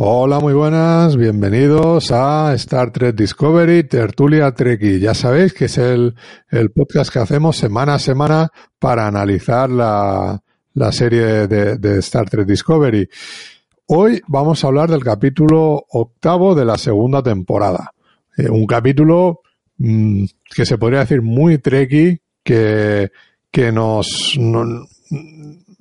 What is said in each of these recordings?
Hola, muy buenas, bienvenidos a Star Trek Discovery Tertulia Trekkie. Ya sabéis que es el, el podcast que hacemos semana a semana para analizar la, la serie de, de Star Trek Discovery. Hoy vamos a hablar del capítulo octavo de la segunda temporada. Eh, un capítulo mmm, que se podría decir muy Trekkie, que, que nos, no,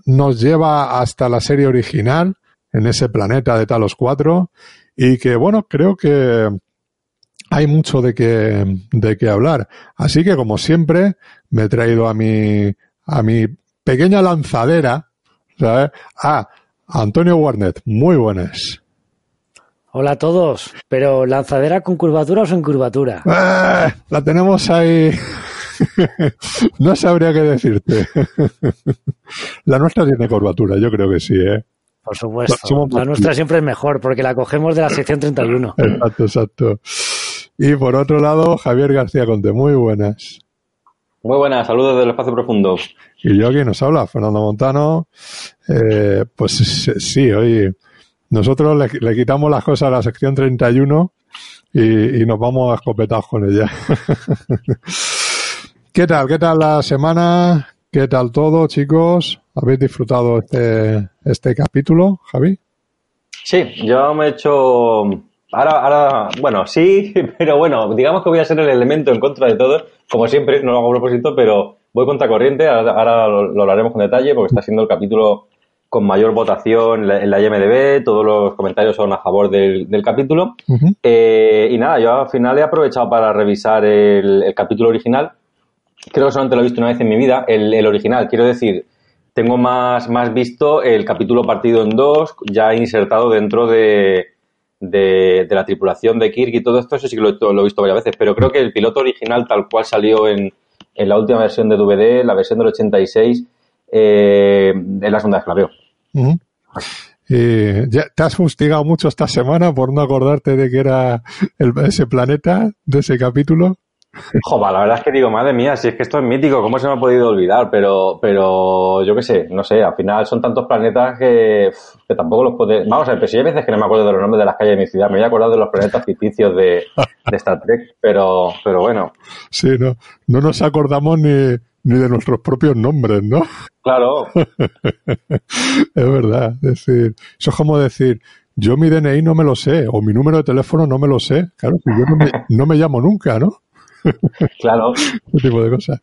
nos lleva hasta la serie original en ese planeta de Talos 4 y que bueno, creo que hay mucho de que, de que hablar. Así que como siempre me he traído a mi, a mi pequeña lanzadera, ¿sabes? A Antonio Warnet. Muy buenas. Hola a todos, pero lanzadera con curvatura o sin curvatura. ¡Ah! La tenemos ahí. no sabría qué decirte. la nuestra tiene curvatura, yo creo que sí, ¿eh? Por supuesto. La nuestra siempre es mejor porque la cogemos de la sección 31. Exacto, exacto. Y por otro lado, Javier García Conte. Muy buenas. Muy buenas, saludos del espacio profundo. Y yo aquí nos habla, Fernando Montano. Eh, pues sí, hoy nosotros le, quitamos las cosas a la sección 31 y, y nos vamos a escopetados con ella. ¿Qué tal? ¿Qué tal la semana? ¿Qué tal todo, chicos? ¿Habéis disfrutado este, este capítulo, Javi? Sí, yo me he hecho. Ahora, ahora, bueno, sí, pero bueno, digamos que voy a ser el elemento en contra de todo. Como siempre, no lo hago a propósito, pero voy contra corriente. Ahora, ahora lo, lo, hablaremos con detalle porque está siendo el capítulo con mayor votación en la, en la IMDB. Todos los comentarios son a favor del, del capítulo. Uh -huh. eh, y nada, yo al final he aprovechado para revisar el, el capítulo original creo que solamente lo he visto una vez en mi vida, el, el, original. Quiero decir, tengo más, más visto el capítulo partido en dos, ya insertado dentro de, de, de la tripulación de Kirk y todo esto, eso sí que lo, lo, he visto varias veces, pero creo que el piloto original tal cual salió en, en la última versión de DVD, la versión del 86, eh, es la segunda vez que la veo. Uh -huh. Eh, ya te has fustigado mucho esta semana por no acordarte de que era el, ese planeta, de ese capítulo. Joder, la verdad es que digo, madre mía, si es que esto es mítico, ¿cómo se me ha podido olvidar? Pero, pero yo qué sé, no sé, al final son tantos planetas que, que tampoco los puede. Vamos a ver, pero si hay veces que no me acuerdo de los nombres de las calles de mi ciudad, me voy a acordar de los planetas ficticios de, de Star Trek, pero, pero bueno. Sí, no, no nos acordamos ni, ni de nuestros propios nombres, ¿no? Claro. es verdad, es decir, eso es como decir, yo mi DNI no me lo sé, o mi número de teléfono no me lo sé, claro, yo no me, no me llamo nunca, ¿no? Claro. Ese tipo de cosas.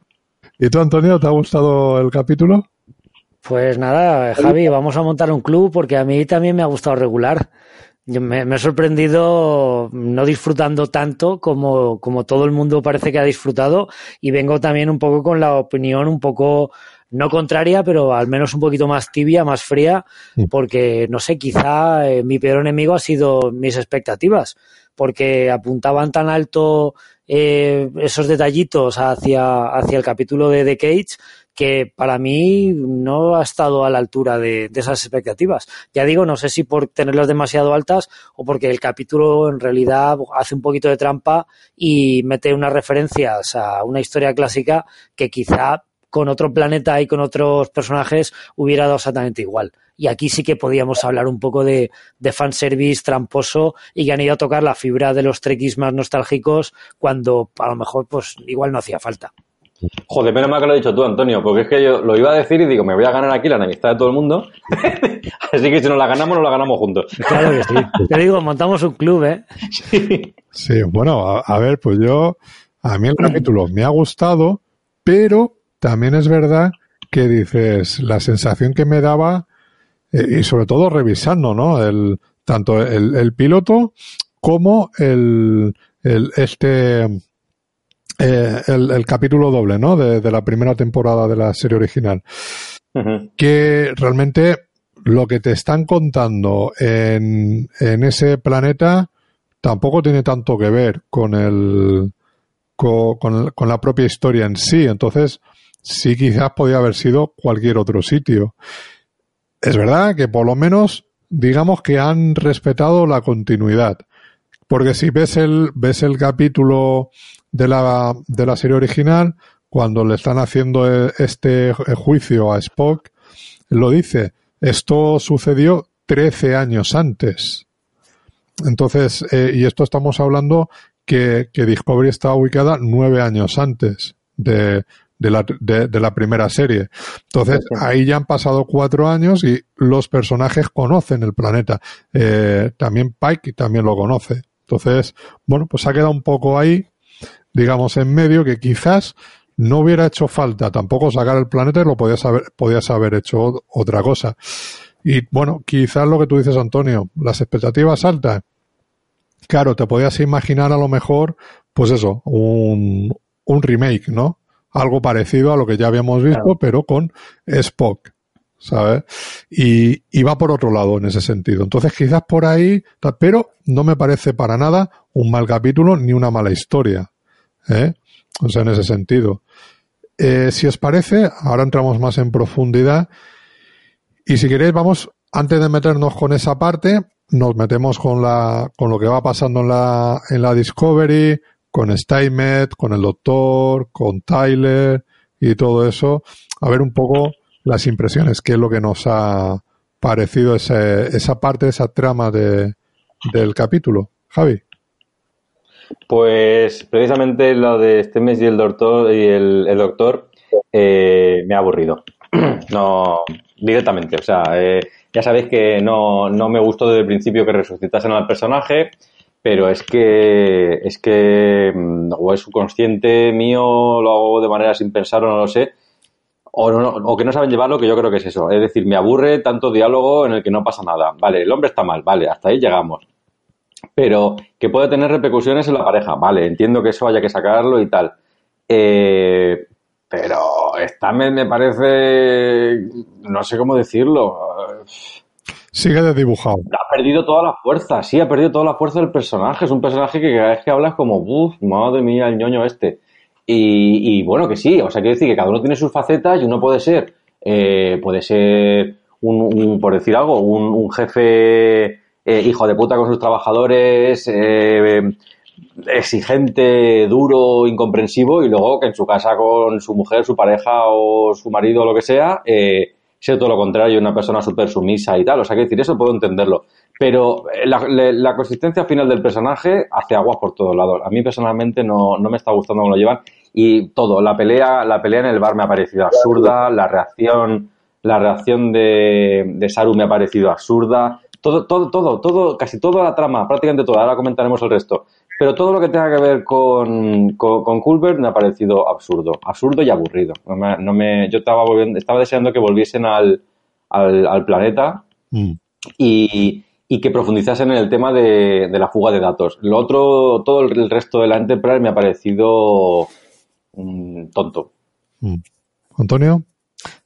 ¿Y tú, Antonio, te ha gustado el capítulo? Pues nada, Javi, vamos a montar un club porque a mí también me ha gustado regular. Yo me, me he sorprendido no disfrutando tanto como, como todo el mundo parece que ha disfrutado. Y vengo también un poco con la opinión un poco no contraria, pero al menos un poquito más tibia, más fría, porque no sé, quizá eh, mi peor enemigo ha sido mis expectativas, porque apuntaban tan alto eh, esos detallitos hacia, hacia el capítulo de The Cage que para mí no ha estado a la altura de, esas expectativas. Ya digo, no sé si por tenerlas demasiado altas o porque el capítulo en realidad hace un poquito de trampa y mete unas referencias a una historia clásica que quizá con otro planeta y con otros personajes hubiera dado exactamente igual. Y aquí sí que podíamos hablar un poco de, de fanservice tramposo y que han ido a tocar la fibra de los trekkies más nostálgicos cuando a lo mejor pues igual no hacía falta. Joder, menos mal que lo has dicho tú, Antonio, porque es que yo lo iba a decir y digo, me voy a ganar aquí la enemistad de todo el mundo. Así que si nos la ganamos, nos la ganamos juntos. Claro que sí. Te digo, montamos un club, ¿eh? Sí, sí bueno, a, a ver, pues yo, a mí el capítulo me ha gustado, pero también es verdad que dices, la sensación que me daba, eh, y sobre todo revisando, ¿no? El, tanto el, el piloto como el, el, este, eh, el, capítulo doble, ¿no? De, la primera temporada de la serie original. Que realmente lo que te están contando en, en ese planeta tampoco tiene tanto que ver con el, con, con, la propia historia en sí. Entonces, sí quizás podía haber sido cualquier otro sitio. Es verdad que por lo menos digamos que han respetado la continuidad. Porque si ves el, ves el capítulo de la, de la serie original, cuando le están haciendo e, este juicio a Spock, lo dice, esto sucedió 13 años antes. Entonces, eh, y esto estamos hablando que, que Discovery estaba ubicada nueve años antes de, de la, de, la primera serie. Entonces, ahí ya han pasado cuatro años y los personajes conocen el planeta. Eh, también Pike también lo conoce. Entonces, bueno, pues ha quedado un poco ahí, digamos, en medio que quizás no hubiera hecho falta tampoco sacar el planeta y lo podías haber, podías haber hecho otra cosa. Y bueno, quizás lo que tú dices, Antonio, las expectativas altas. Claro, te podías imaginar a lo mejor, pues eso, un, un remake, ¿no? algo parecido a lo que ya habíamos visto, pero con Spock, ¿sabes? Y, y, va por otro lado en ese sentido. Entonces, quizás por ahí, pero no me parece para nada un mal capítulo ni una mala historia, ¿eh? O sea, en ese sentido. Eh, si os parece, ahora entramos más en profundidad. Y si queréis, vamos, antes de meternos con esa parte, nos metemos con la, con lo que va pasando en la, en la Discovery, con Steinmetz, con el doctor, con Tyler y todo eso, a ver un poco las impresiones, qué es lo que nos ha parecido esa parte, esa trama de, del capítulo. Javi. Pues precisamente lo de Steinmetz y el doctor, y el, doctor eh, me ha aburrido. no, directamente. O sea, eh, ya sabéis que no, no me gustó desde el principio que resucitasen al personaje pero es que es que mm, o es subconsciente mío, lo hago de manera sin pensar o no lo sé, o, no, o que no saben llevarlo, que yo creo que es eso. Es decir, me aburre tanto diálogo en el que no pasa nada. Vale, el hombre está mal, vale, hasta ahí llegamos. Pero que puede tener repercusiones en la pareja, vale, entiendo que eso haya que sacarlo y tal. Eh, pero esta me, me parece, no sé cómo decirlo Sigue desdibujado. Ha perdido toda la fuerza, sí, ha perdido toda la fuerza del personaje. Es un personaje que cada vez que hablas como, uff, madre mía, el ñoño este. Y, bueno, que sí, o sea, quiere decir que cada uno tiene sus facetas y uno puede ser, eh, puede ser, un, por decir algo, un, jefe eh, hijo de puta con sus trabajadores, eh, exigente, duro, incomprensivo, y luego que en su casa con su mujer, su pareja o su marido o lo que sea, eh, ser todo lo contrario, una persona súper sumisa y tal. O sea, que decir, eso puedo entenderlo. Pero eh, la, consistencia final del personaje hace aguas por todos lados. A mí personalmente no, no me está gustando cómo lo llevan. Y todo, la pelea, la pelea en el bar me ha parecido absurda, la reacción, la reacción de, de Saru me ha parecido absurda. Todo, todo, todo, todo, casi toda la trama, prácticamente toda, ahora comentaremos el resto. Pero todo lo que tenga que ver con, con, Culbert me ha parecido absurdo, absurdo y aburrido. No me, yo estaba volviendo, estaba deseando que volviesen al, al, planeta mm. y, y, que profundizasen en el tema de, de, la fuga de datos. Lo otro, todo el resto de la Enterprise me ha parecido mm, tonto. Mm. Antonio.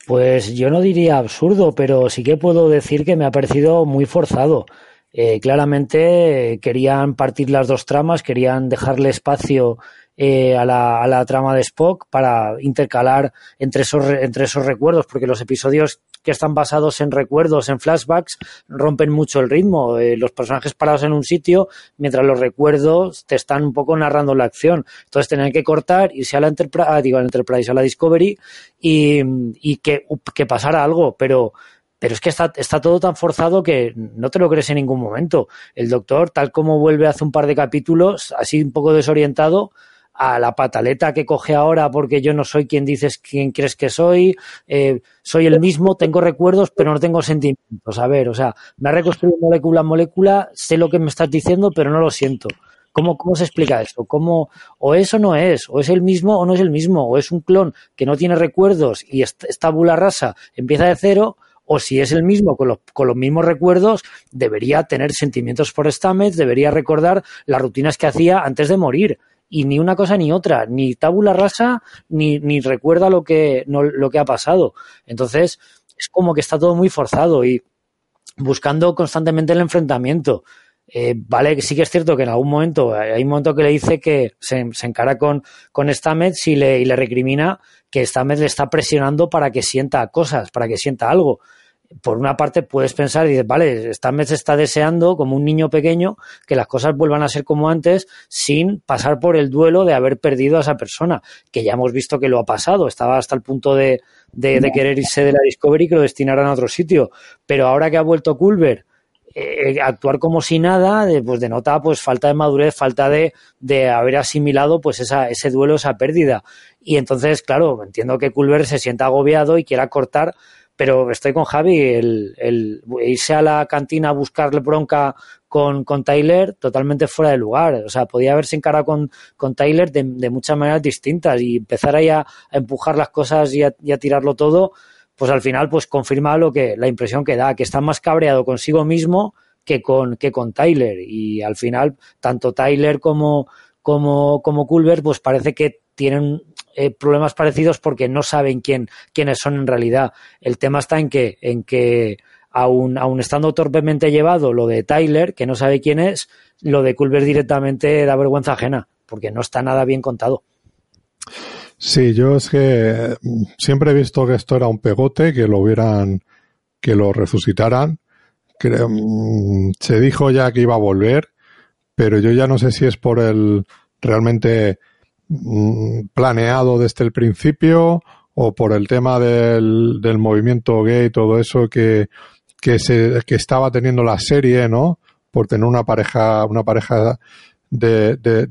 Pues yo no diría absurdo, pero sí que puedo decir que me ha parecido muy forzado. Eh, claramente eh, querían partir las dos tramas, querían dejarle espacio eh, a, la, a, la, trama de Spock para intercalar entre esos, entre esos recuerdos, porque los episodios que están basados en recuerdos, en flashbacks, rompen mucho el ritmo. los personajes parados en un sitio, mientras los recuerdos te están un poco narrando la acción. Entonces tenían que cortar, irse a la Enterprise, ah, digo, a la a la Discovery y, y que, que pasara algo, pero pero es que está, está todo tan forzado que no te lo crees en ningún momento. El doctor, tal como vuelve hace un par de capítulos, así un poco desorientado, a la pataleta que coge ahora porque yo no soy quien dices quién crees que soy, eh, soy el mismo, tengo recuerdos, pero no tengo sentimientos. A ver, o sea, me ha reconstruido molécula a molécula, sé lo que me estás diciendo, pero no lo siento. ¿Cómo, ¿Cómo se explica esto? ¿Cómo, o eso no es, o es el mismo o no es el mismo, o es un clon que no tiene recuerdos y esta bula rasa empieza de cero, o si es el mismo con los, con los mismos recuerdos, debería tener sentimientos por Stamets, debería recordar las rutinas que hacía antes de morir. Y ni una cosa ni otra, ni tabula rasa, ni, ni recuerda lo que, no, lo que ha pasado. Entonces, es como que está todo muy forzado y buscando constantemente el enfrentamiento. Eh, vale, sí que es cierto que en algún momento, hay un momento que le dice que se, encara con, con Stamets y le, y le recrimina que Stamets le está presionando para que sienta cosas, para que sienta algo por una parte puedes pensar y dices, vale, Stamets está deseando, como un niño pequeño, que las cosas vuelvan a ser como antes sin pasar por el duelo de haber perdido a esa persona, que ya hemos visto que lo ha pasado, estaba hasta el punto de, de, querer irse de la Discovery y que lo destinaran a otro sitio. Pero ahora que ha vuelto Culver, eh, actuar como si nada, pues denota pues falta de madurez, falta de, de haber asimilado pues esa, ese duelo, esa pérdida. Y entonces, claro, entiendo que Culver se sienta agobiado y quiera cortar pero estoy con Javi, el, irse a la cantina a buscarle bronca con, con, Tyler totalmente fuera de lugar. O sea, podía haberse encarado con, con Tyler de, muchas maneras distintas y empezar ahí a, empujar las cosas y a, tirarlo todo, pues al final pues confirma lo que, la impresión que da, que está más cabreado consigo mismo que con, que con Tyler. Y al final, tanto Tyler como, como, como Culver, pues parece que tienen eh, problemas parecidos porque no saben quién, quiénes son en realidad. El tema está en que, en que aun, estando torpemente llevado lo de Tyler, que no sabe quién es, lo de Culver directamente da vergüenza ajena, porque no está nada bien contado. Sí, yo es que mm, siempre he visto que esto era un pegote, que lo hubieran, que lo resucitaran. Mm, se dijo ya que iba a volver, pero yo ya no sé si es por el realmente planeado desde el principio o por el tema del, del movimiento gay todo eso que, que, se, que estaba teniendo la serie, ¿no? Por tener una pareja, una pareja de, de,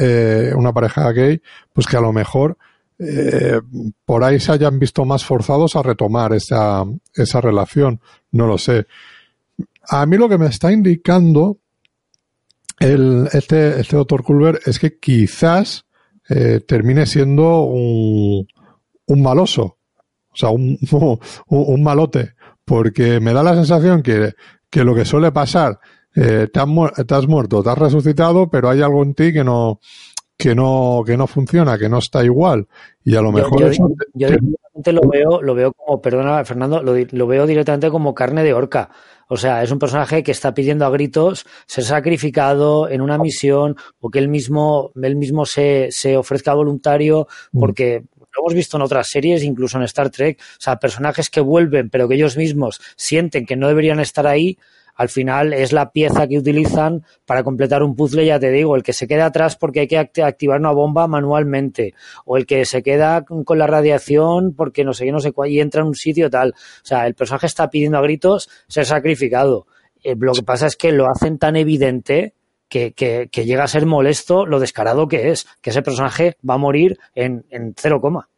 eh, una pareja gay, pues que a lo mejor eh, por ahí se hayan visto más forzados a retomar esa, esa relación. No lo sé. A mí lo que me está indicando el, este, este doctor Culver es que quizás eh, termine siendo un, un maloso, o sea, un, un, malote, porque me da la sensación que, que lo que suele pasar, eh, te, has te, has muerto, te has resucitado, pero hay algo en ti que no, que no, que no funciona, que no está igual. Y a lo mejor yo, directamente lo veo, lo veo como, perdona Fernando, lo, lo, veo directamente como carne de orca. O sea, es un personaje que está pidiendo a gritos ser sacrificado en una misión o que él mismo, él mismo se, se ofrezca voluntario mm. porque lo hemos visto en otras series, incluso en Star Trek, o sea, personajes que vuelven pero que ellos mismos sienten que no deberían estar ahí al final es la pieza que utilizan para completar un puzzle, ya te digo, el que se queda atrás porque hay que activar una bomba manualmente, o el que se queda con la radiación porque no sé qué, no sé cuál, y entra en un sitio tal. O sea, el personaje está pidiendo a gritos ser sacrificado. Eh, lo que pasa es que lo hacen tan evidente que, que, llega a ser molesto lo descarado que es, que ese personaje va a morir en, en cero coma.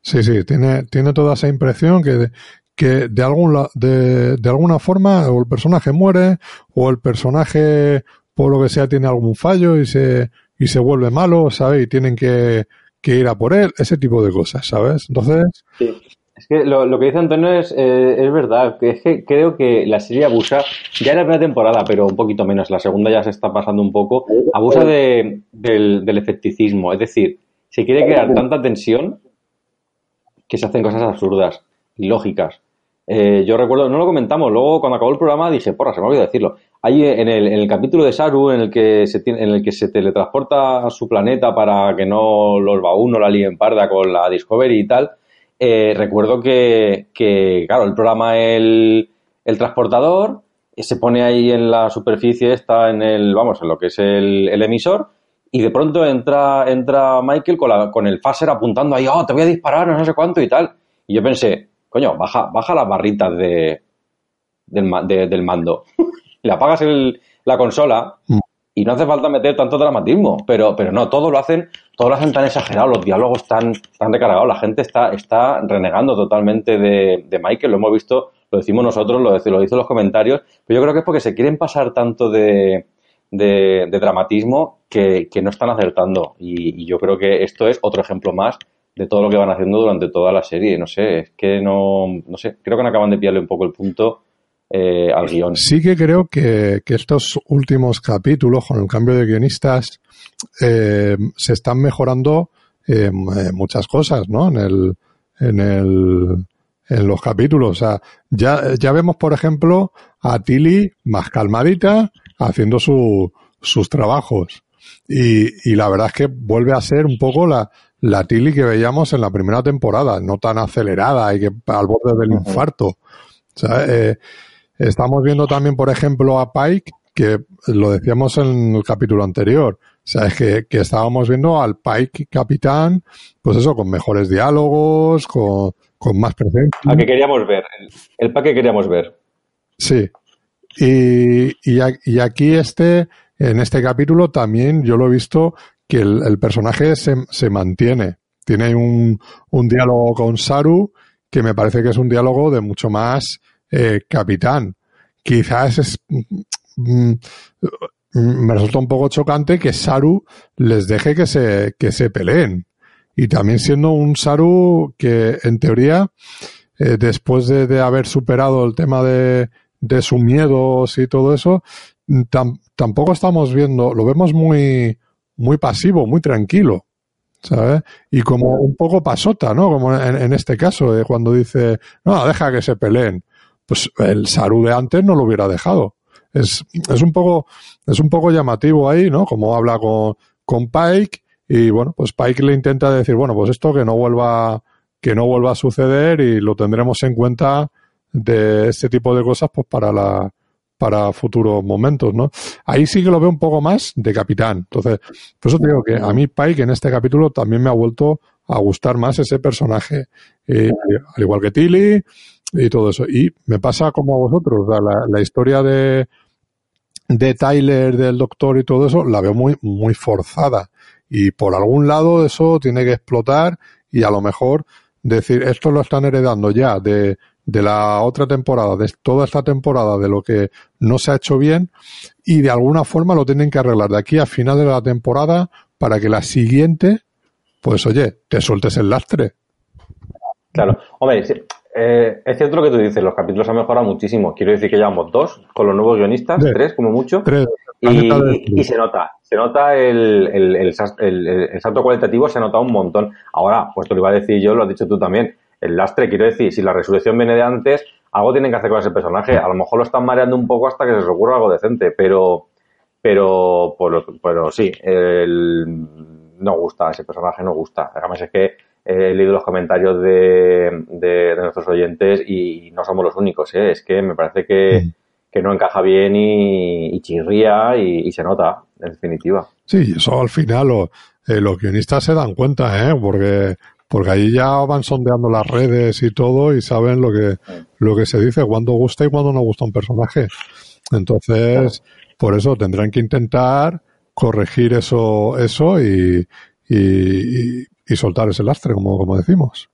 Sí, sí, tiene, tiene toda esa impresión que, que de, algún, de, de alguna forma o el personaje muere o el personaje por lo que sea tiene algún fallo y se, y se vuelve malo, ¿sabes? Y tienen que, que ir a por él, ese tipo de cosas, ¿sabes? Entonces... Sí. Es que lo, lo que dice Antonio es, eh, es verdad, que es que creo que la serie abusa, ya en la primera temporada, pero un poquito menos, la segunda ya se está pasando un poco, abusa de, del, del efecticismo, es decir, se quiere crear tanta tensión que se hacen cosas absurdas, ilógicas. Eh, yo recuerdo, no lo comentamos, luego cuando acabó el programa dije, porra, se me olvidó decirlo. En el, en el capítulo de Saru en el que se tiene, en el que se teletransporta a su planeta para que no los Baú no la líen parda con la Discovery y tal, eh, recuerdo que, que, claro, el programa el, el transportador eh, se pone ahí en la superficie, está en el, vamos, en lo que es el, el emisor, y de pronto entra, entra Michael con, la, con el phaser apuntando ahí, oh, te voy a disparar, no sé cuánto y tal. Y yo pensé, coño, baja, baja las barritas de, del, mando. Le apagas el, la consola mm. y no hace falta meter tanto dramatismo. Pero, pero no, todo lo hacen, todo lo hacen tan exagerado, los diálogos tan, tan recargados, la gente está, está renegando totalmente de, de Michael, lo hemos visto, lo decimos nosotros, lo, lo dicen los comentarios, pero yo creo que es porque se quieren pasar tanto de, de, dramatismo que, que, no están acertando. y, yo creo que esto es otro ejemplo más de todo lo que van haciendo durante toda la serie. No sé, es que no, no sé, creo que no acaban de pillarle un poco el punto eh, al guion. Sí que creo que, que, estos últimos capítulos, con el cambio de guionistas, eh, se están mejorando eh, muchas cosas, ¿no? En el, en el, en los capítulos. Ya, ya vemos, por ejemplo, a Tilly más calmadita haciendo su, sus trabajos. Y, y la verdad es que vuelve a ser un poco la, la Tilly que veíamos en la primera temporada, no tan acelerada y que al borde del infarto. O sea, eh, estamos viendo también, por ejemplo, a Pike, que lo decíamos en el capítulo anterior. O sea, es que, que estábamos viendo al Pike capitán, pues eso, con mejores diálogos, con, con más presencia. A que queríamos ver, el, el Pike que queríamos ver. Sí. Y, y, y aquí este, en este capítulo también yo lo he visto que el, personaje se, se, mantiene. Tiene un, un, diálogo con Saru que me parece que es un diálogo de mucho más eh, capitán. Quizás es, mm, me resulta un poco chocante que Saru les deje que se, que se peleen. Y también siendo un Saru que, en teoría, eh, después de, de, haber superado el tema de, de sus miedos y todo eso, tam, tampoco estamos viendo, lo vemos muy, muy pasivo, muy tranquilo, ¿sabes? Y como un poco pasota, ¿no? Como en, en este caso, de cuando dice, no, deja que se peleen. Pues el Saru de antes no lo hubiera dejado. Es, es un poco, es un poco llamativo ahí, ¿no? Como habla con, con Pike y bueno, pues Pike le intenta decir, bueno, pues esto que no vuelva, que no vuelva a suceder y lo tendremos en cuenta de este tipo de cosas, pues para la, para futuros momentos, ¿no? Ahí sí que lo veo un poco más de capitán. Entonces, por eso te digo que a mí Pike en este capítulo también me ha vuelto a gustar más ese personaje. Eh, al igual que Tilly y todo eso. Y me pasa como a vosotros, la, historia de, de Tyler, del doctor y todo eso, la veo muy, muy forzada. Y por algún lado eso tiene que explotar y a lo mejor decir, esto lo están heredando ya de, de la otra temporada, de toda esta temporada, de lo que no se ha hecho bien, y de alguna forma lo tienen que arreglar de aquí a final de la temporada para que la siguiente, pues oye, te sueltes el lastre. Claro, hombre, eh, es cierto lo que tú dices, los capítulos han mejorado muchísimo. Quiero decir que llevamos dos con los nuevos guionistas, tres, tres como mucho, tres. Y, y, se nota, se nota el, el, el, el, salto cualitativo, se nota un montón. Ahora, pues te lo iba a decir yo, lo has dicho tú también el lastre, quiero decir, si la resurrección viene de antes, algo tienen que hacer con ese personaje. A lo mejor lo están mareando un poco hasta que se les ocurra algo decente, pero, pero, pero, pero sí, el, no gusta, ese personaje no gusta. Además es que he leído los comentarios de, de, de nuestros oyentes y no somos los únicos, ¿eh? es que me parece que, que no encaja bien y, y chirría y, y, se nota, en definitiva. Sí, eso al final lo, eh, los guionistas se dan cuenta, ¿eh? porque porque ahí ya van sondeando las redes y todo y saben lo que, lo que se dice, cuándo gusta y cuándo no gusta un personaje. Entonces, por eso tendrán que intentar corregir eso, eso y, y, y soltar ese lastre, como, como decimos.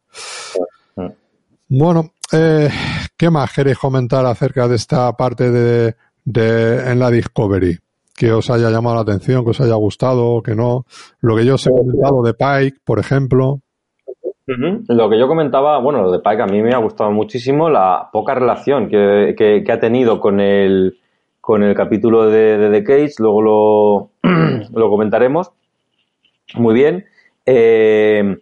Bueno, eh, ¿qué más queréis comentar acerca de esta parte de, de en la Discovery? Que os haya llamado la atención, que os haya gustado, que no. Lo que yo os he comentado de Pike, por ejemplo. Lo que yo comentaba, bueno, lo de Pike a mí me ha gustado muchísimo la poca relación que, ha tenido con el, con el capítulo de, de The Cage, luego lo, lo comentaremos. Muy bien. Eh,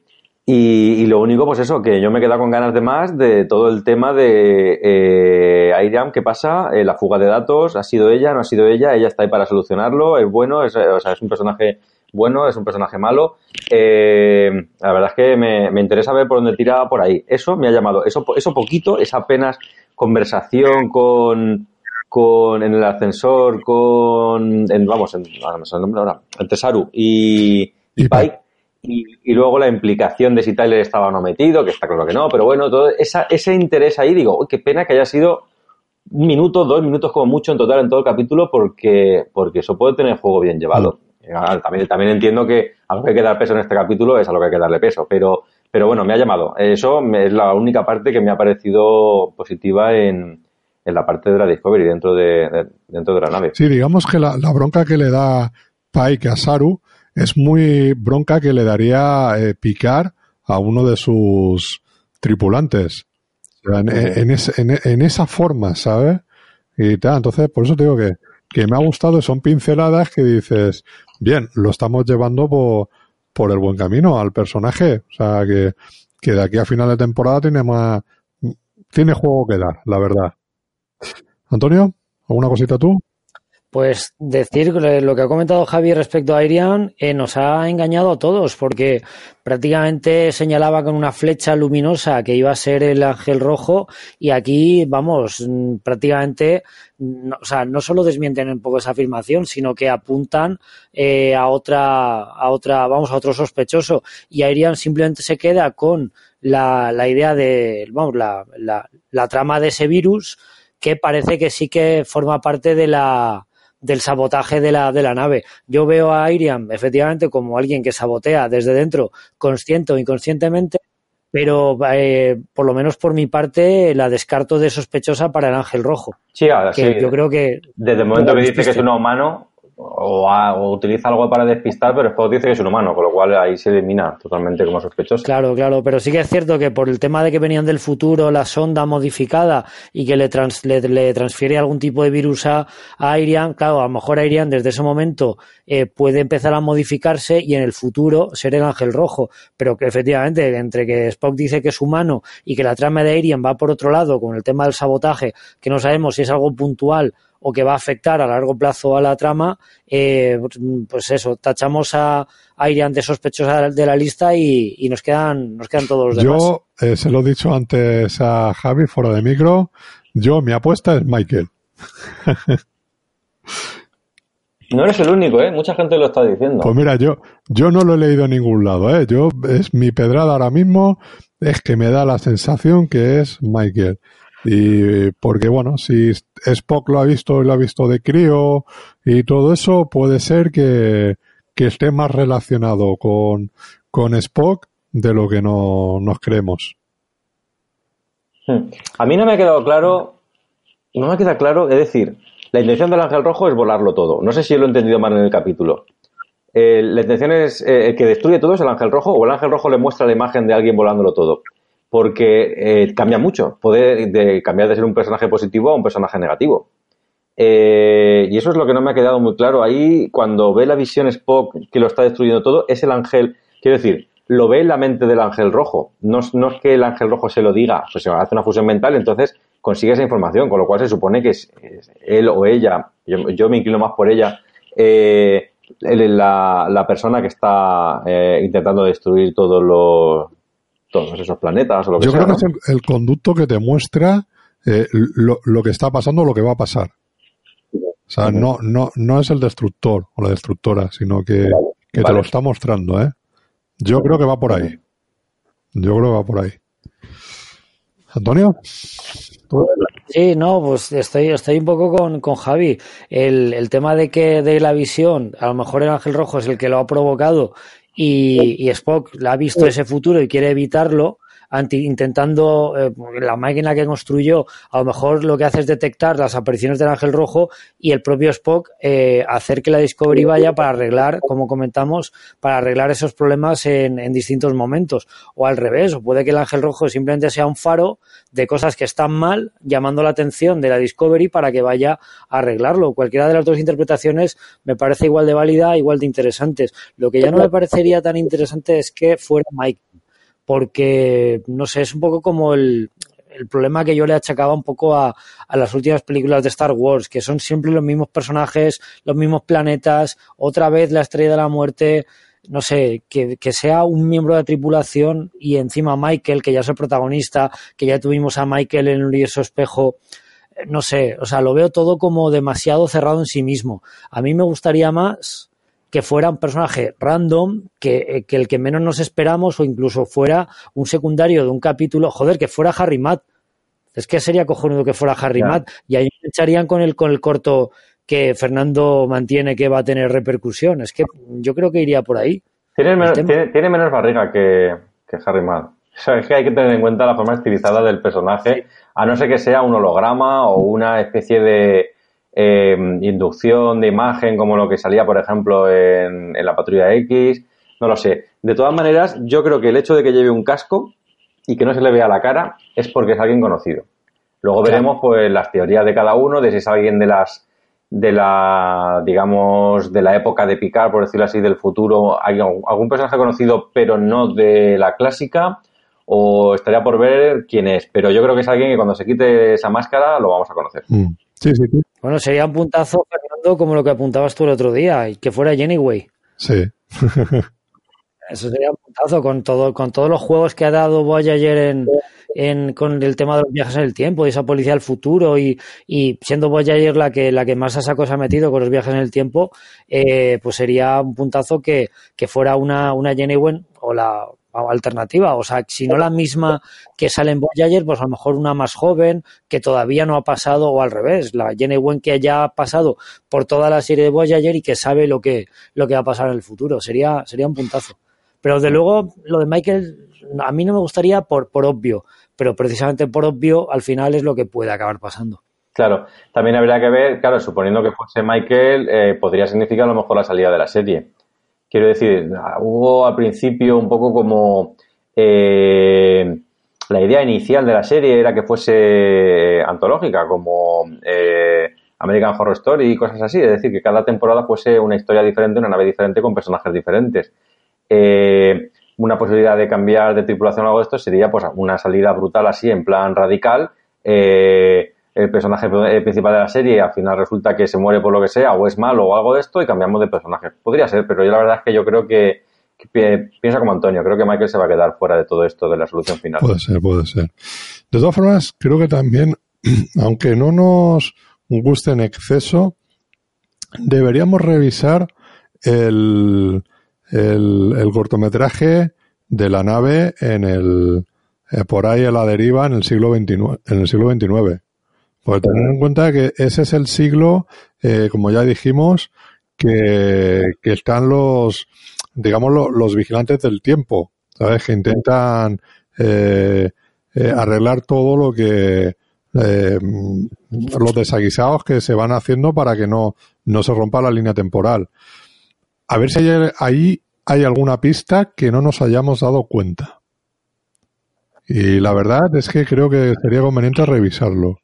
y, lo único, pues eso, que yo me he quedado con ganas de más de todo el tema de eh, Iram, ¿qué pasa? Eh, la fuga de datos, ¿ha sido ella? ¿No ha sido ella? Ella está ahí para solucionarlo, es bueno, es un personaje bueno, es un personaje malo. Eh, la verdad es que me, me, interesa ver por dónde tira por ahí. Eso me ha llamado, eso, eso poquito, esa apenas conversación con, con en el ascensor, con, en, vamos, en, me el nombre ahora, entre Saru y, y, y Pike. Y, y, luego la implicación de si Tyler estaba o no metido, que está claro que no, pero bueno, todo esa, ese interés ahí, digo, uy, qué pena que haya sido un minuto, dos minutos como mucho en total en todo el capítulo, porque, porque eso puede tener juego bien llevado. También, también entiendo que a lo que hay que dar peso en este capítulo es a lo que hay que darle peso, pero, pero bueno, me ha llamado. Eso es la única parte que me ha parecido positiva en, en la parte de la Discovery dentro de, de, dentro de la nave. Sí, digamos que la, la, bronca que le da Pike a Saru es muy bronca que le daría eh, picar a uno de sus tripulantes. En, en, es, en, en, esa forma, ¿sabes? y tal. Entonces, por eso te digo que, que me ha gustado, son pinceladas que dices, bien, lo estamos llevando por, por el buen camino al personaje. O sea, que, que de aquí a final de temporada tiene más, tiene juego que dar, la verdad. Antonio, ¿alguna cosita tú? Pues decir lo que ha comentado Javi respecto a Irian eh, nos ha engañado a todos porque prácticamente señalaba con una flecha luminosa que iba a ser el ángel rojo y aquí vamos mm, prácticamente no, o sea no solo desmienten un poco esa afirmación sino que apuntan eh, a otra a otra vamos a otro sospechoso. Y Irian simplemente se queda con la, la idea de vamos la, la, la trama de ese virus que parece que sí que forma parte de la del sabotaje de la, de la nave. Yo veo a Iriam efectivamente como alguien que sabotea desde dentro, consciente o inconscientemente, pero eh, por lo menos por mi parte la descarto de sospechosa para el Ángel Rojo. Sí, ahora sí. Yo creo que... Desde el momento que dice que es un humano, o, utiliza algo para despistar, pero después dice que es un humano, con lo cual ahí se elimina totalmente como sospechoso. Claro, claro, pero sí que es cierto que por el tema de que venían del futuro, la sonda modificada y que le, le, transfiere algún tipo de virus a, a claro, a lo mejor Airian desde ese momento eh, puede empezar a modificarse y en el futuro ser el ángel rojo, pero que efectivamente entre que Spock dice que es humano y que la trama de Airian va por otro lado con el tema del sabotaje, que no sabemos si es algo puntual o que va a afectar a largo plazo a la trama, eh, pues eso, tachamos a Irian de sospechosa de la lista y, nos quedan nos quedan todos los demás. Yo eh, se lo he dicho antes a Javi fuera de micro, yo mi apuesta es Michael. No eres el único, ¿eh? Mucha gente lo está diciendo. Pues mira, yo, yo no lo he leído en ningún lado, ¿eh? Yo, es mi pedrada ahora mismo, es que me da la sensación que es Michael. Y porque, bueno, si Spock lo ha visto y lo ha visto de crío y todo eso, puede ser que, que esté más relacionado con, con Spock de lo que no, nos creemos. Hmm. A mí no me ha quedado claro, no me queda claro, es decir, la intención del ángel rojo es volarlo todo. No sé si lo he entendido mal en el capítulo. Eh, la intención es eh, que destruye todo es el ángel rojo o el ángel rojo le muestra la imagen de alguien volándolo todo porque eh, cambia mucho. Puede de cambiar de ser un personaje positivo a un personaje negativo. Eh, y eso es lo que no me ha quedado muy claro. Ahí, cuando ve la visión Spock que lo está destruyendo todo, es el ángel, quiero decir, lo ve en la mente del ángel rojo. No, es que el ángel rojo se lo diga, pues se hace una fusión mental, entonces consigue esa información, con lo cual se supone que es, él o ella, yo, me inclino más por ella, eh, la, la, persona que está intentando destruir todos los todos esos planetas o lo que Yo creo que es el, conducto que te muestra eh, lo, que está pasando o lo que va a pasar. O sea, no, no, no es el destructor o la destructora, sino que, que te lo está mostrando, ¿eh? Yo creo que va por ahí. Yo creo que va por ahí. Antonio. Sí, no, pues estoy, estoy un poco con, con Javi. El, el tema de que de la visión, a lo mejor el ángel rojo es el que lo ha provocado y, y Spock ha visto ese futuro y quiere evitarlo, intentando, eh, la máquina que construyó, a lo mejor lo que hace es detectar las apariciones del ángel rojo y el propio Spock eh, hacer que la Discovery vaya para arreglar, como comentamos, para arreglar esos problemas en, en, distintos momentos. O al revés, o puede que el ángel rojo simplemente sea un faro de cosas que están mal, llamando la atención de la Discovery para que vaya a arreglarlo. Cualquiera de las dos interpretaciones me parece igual de válida, igual de interesantes. Lo que ya no me parecería tan interesante es que fuera Mike porque, no sé, es un poco como el, el problema que yo le achacaba un poco a, a, las últimas películas de Star Wars, que son siempre los mismos personajes, los mismos planetas, otra vez la estrella de la muerte, no sé, que, que sea un miembro de la tripulación y encima Michael, que ya es el protagonista, que ya tuvimos a Michael en el universo espejo, no sé, o sea, lo veo todo como demasiado cerrado en sí mismo. A mí me gustaría más que fuera un personaje random, que, que, el que menos nos esperamos, o incluso fuera un secundario de un capítulo, joder, que fuera Harry Matt. Es que sería cojonudo que fuera Harry Matt. Y ahí me echarían con el, con el corto que Fernando mantiene que va a tener repercusión. Es que yo creo que iría por ahí. Tiene menos, tiene, tiene menos barriga que, que Harry Matt. O sea, es que hay que tener en cuenta la forma estilizada del personaje, a no ser que sea un holograma o una especie de, eh, inducción de imagen como lo que salía, por ejemplo, en, la patrulla X, no lo sé. De todas maneras, yo creo que el hecho de que lleve un casco y que no se le vea la cara es porque es alguien conocido. Luego veremos pues las teorías de cada uno, de si es alguien de las de la digamos de la época de Picard, por decirlo así, del futuro, hay algún personaje conocido pero no de la clásica o estaría por ver quién es, pero yo creo que es alguien que cuando se quite esa máscara lo vamos a conocer. Mm. Sí, sí, Bueno, sería un puntazo, Fernando, como lo que apuntabas tú el otro día, y que fuera Jenny Way. Sí. Eso sería un puntazo con todo, con todos los juegos que ha dado Voyager en, en, con el tema de los viajes en el tiempo y esa policía del futuro y, y siendo Voyager la que, la que más a saco se ha metido con los viajes en el tiempo, eh, pues sería un puntazo que, que fuera una, una Jenny Wen o la, alternativa, o sea, si no la misma que sale en Voyager, pues a lo mejor una más joven que todavía no ha pasado o al revés, la Jenny Wen que ya ha pasado por toda la serie de Voyager y que sabe lo que lo que va a pasar en el futuro, sería sería un puntazo. Pero de luego lo de Michael a mí no me gustaría por por obvio, pero precisamente por obvio al final es lo que puede acabar pasando. Claro, también habría que ver, claro, suponiendo que fuese Michael, eh, podría significar a lo mejor la salida de la serie Quiero decir, hubo al principio un poco como eh, la idea inicial de la serie era que fuese antológica, como eh, American Horror Story y cosas así, es decir, que cada temporada fuese una historia diferente, una nave diferente con personajes diferentes. Eh, una posibilidad de cambiar de tripulación o algo de esto sería pues una salida brutal así, en plan radical, eh, el personaje eh, principal de la serie al final resulta que se muere por lo que sea o es malo o algo de esto y cambiamos de personaje. Podría ser, pero yo la verdad es que yo creo que, piensa como Antonio, creo que Michael se va a quedar fuera de todo esto de la solución final. Puede ser, puede ser. De todas formas, creo que también, aunque no nos guste en exceso, deberíamos revisar el, el, el cortometraje de la nave en el, eh, por ahí a la deriva en el siglo 29, en el siglo 29 pues tener en cuenta que ese es el siglo, eh, como ya dijimos, que, están los, digamos, los, vigilantes del tiempo, ¿sabes? Que intentan eh, eh arreglar todo lo que, eh, los desaguisados que se van haciendo para que no, no se rompa la línea temporal. A ver si hay, ahí hay alguna pista que no nos hayamos dado cuenta. Y la verdad es que creo que sería conveniente revisarlo.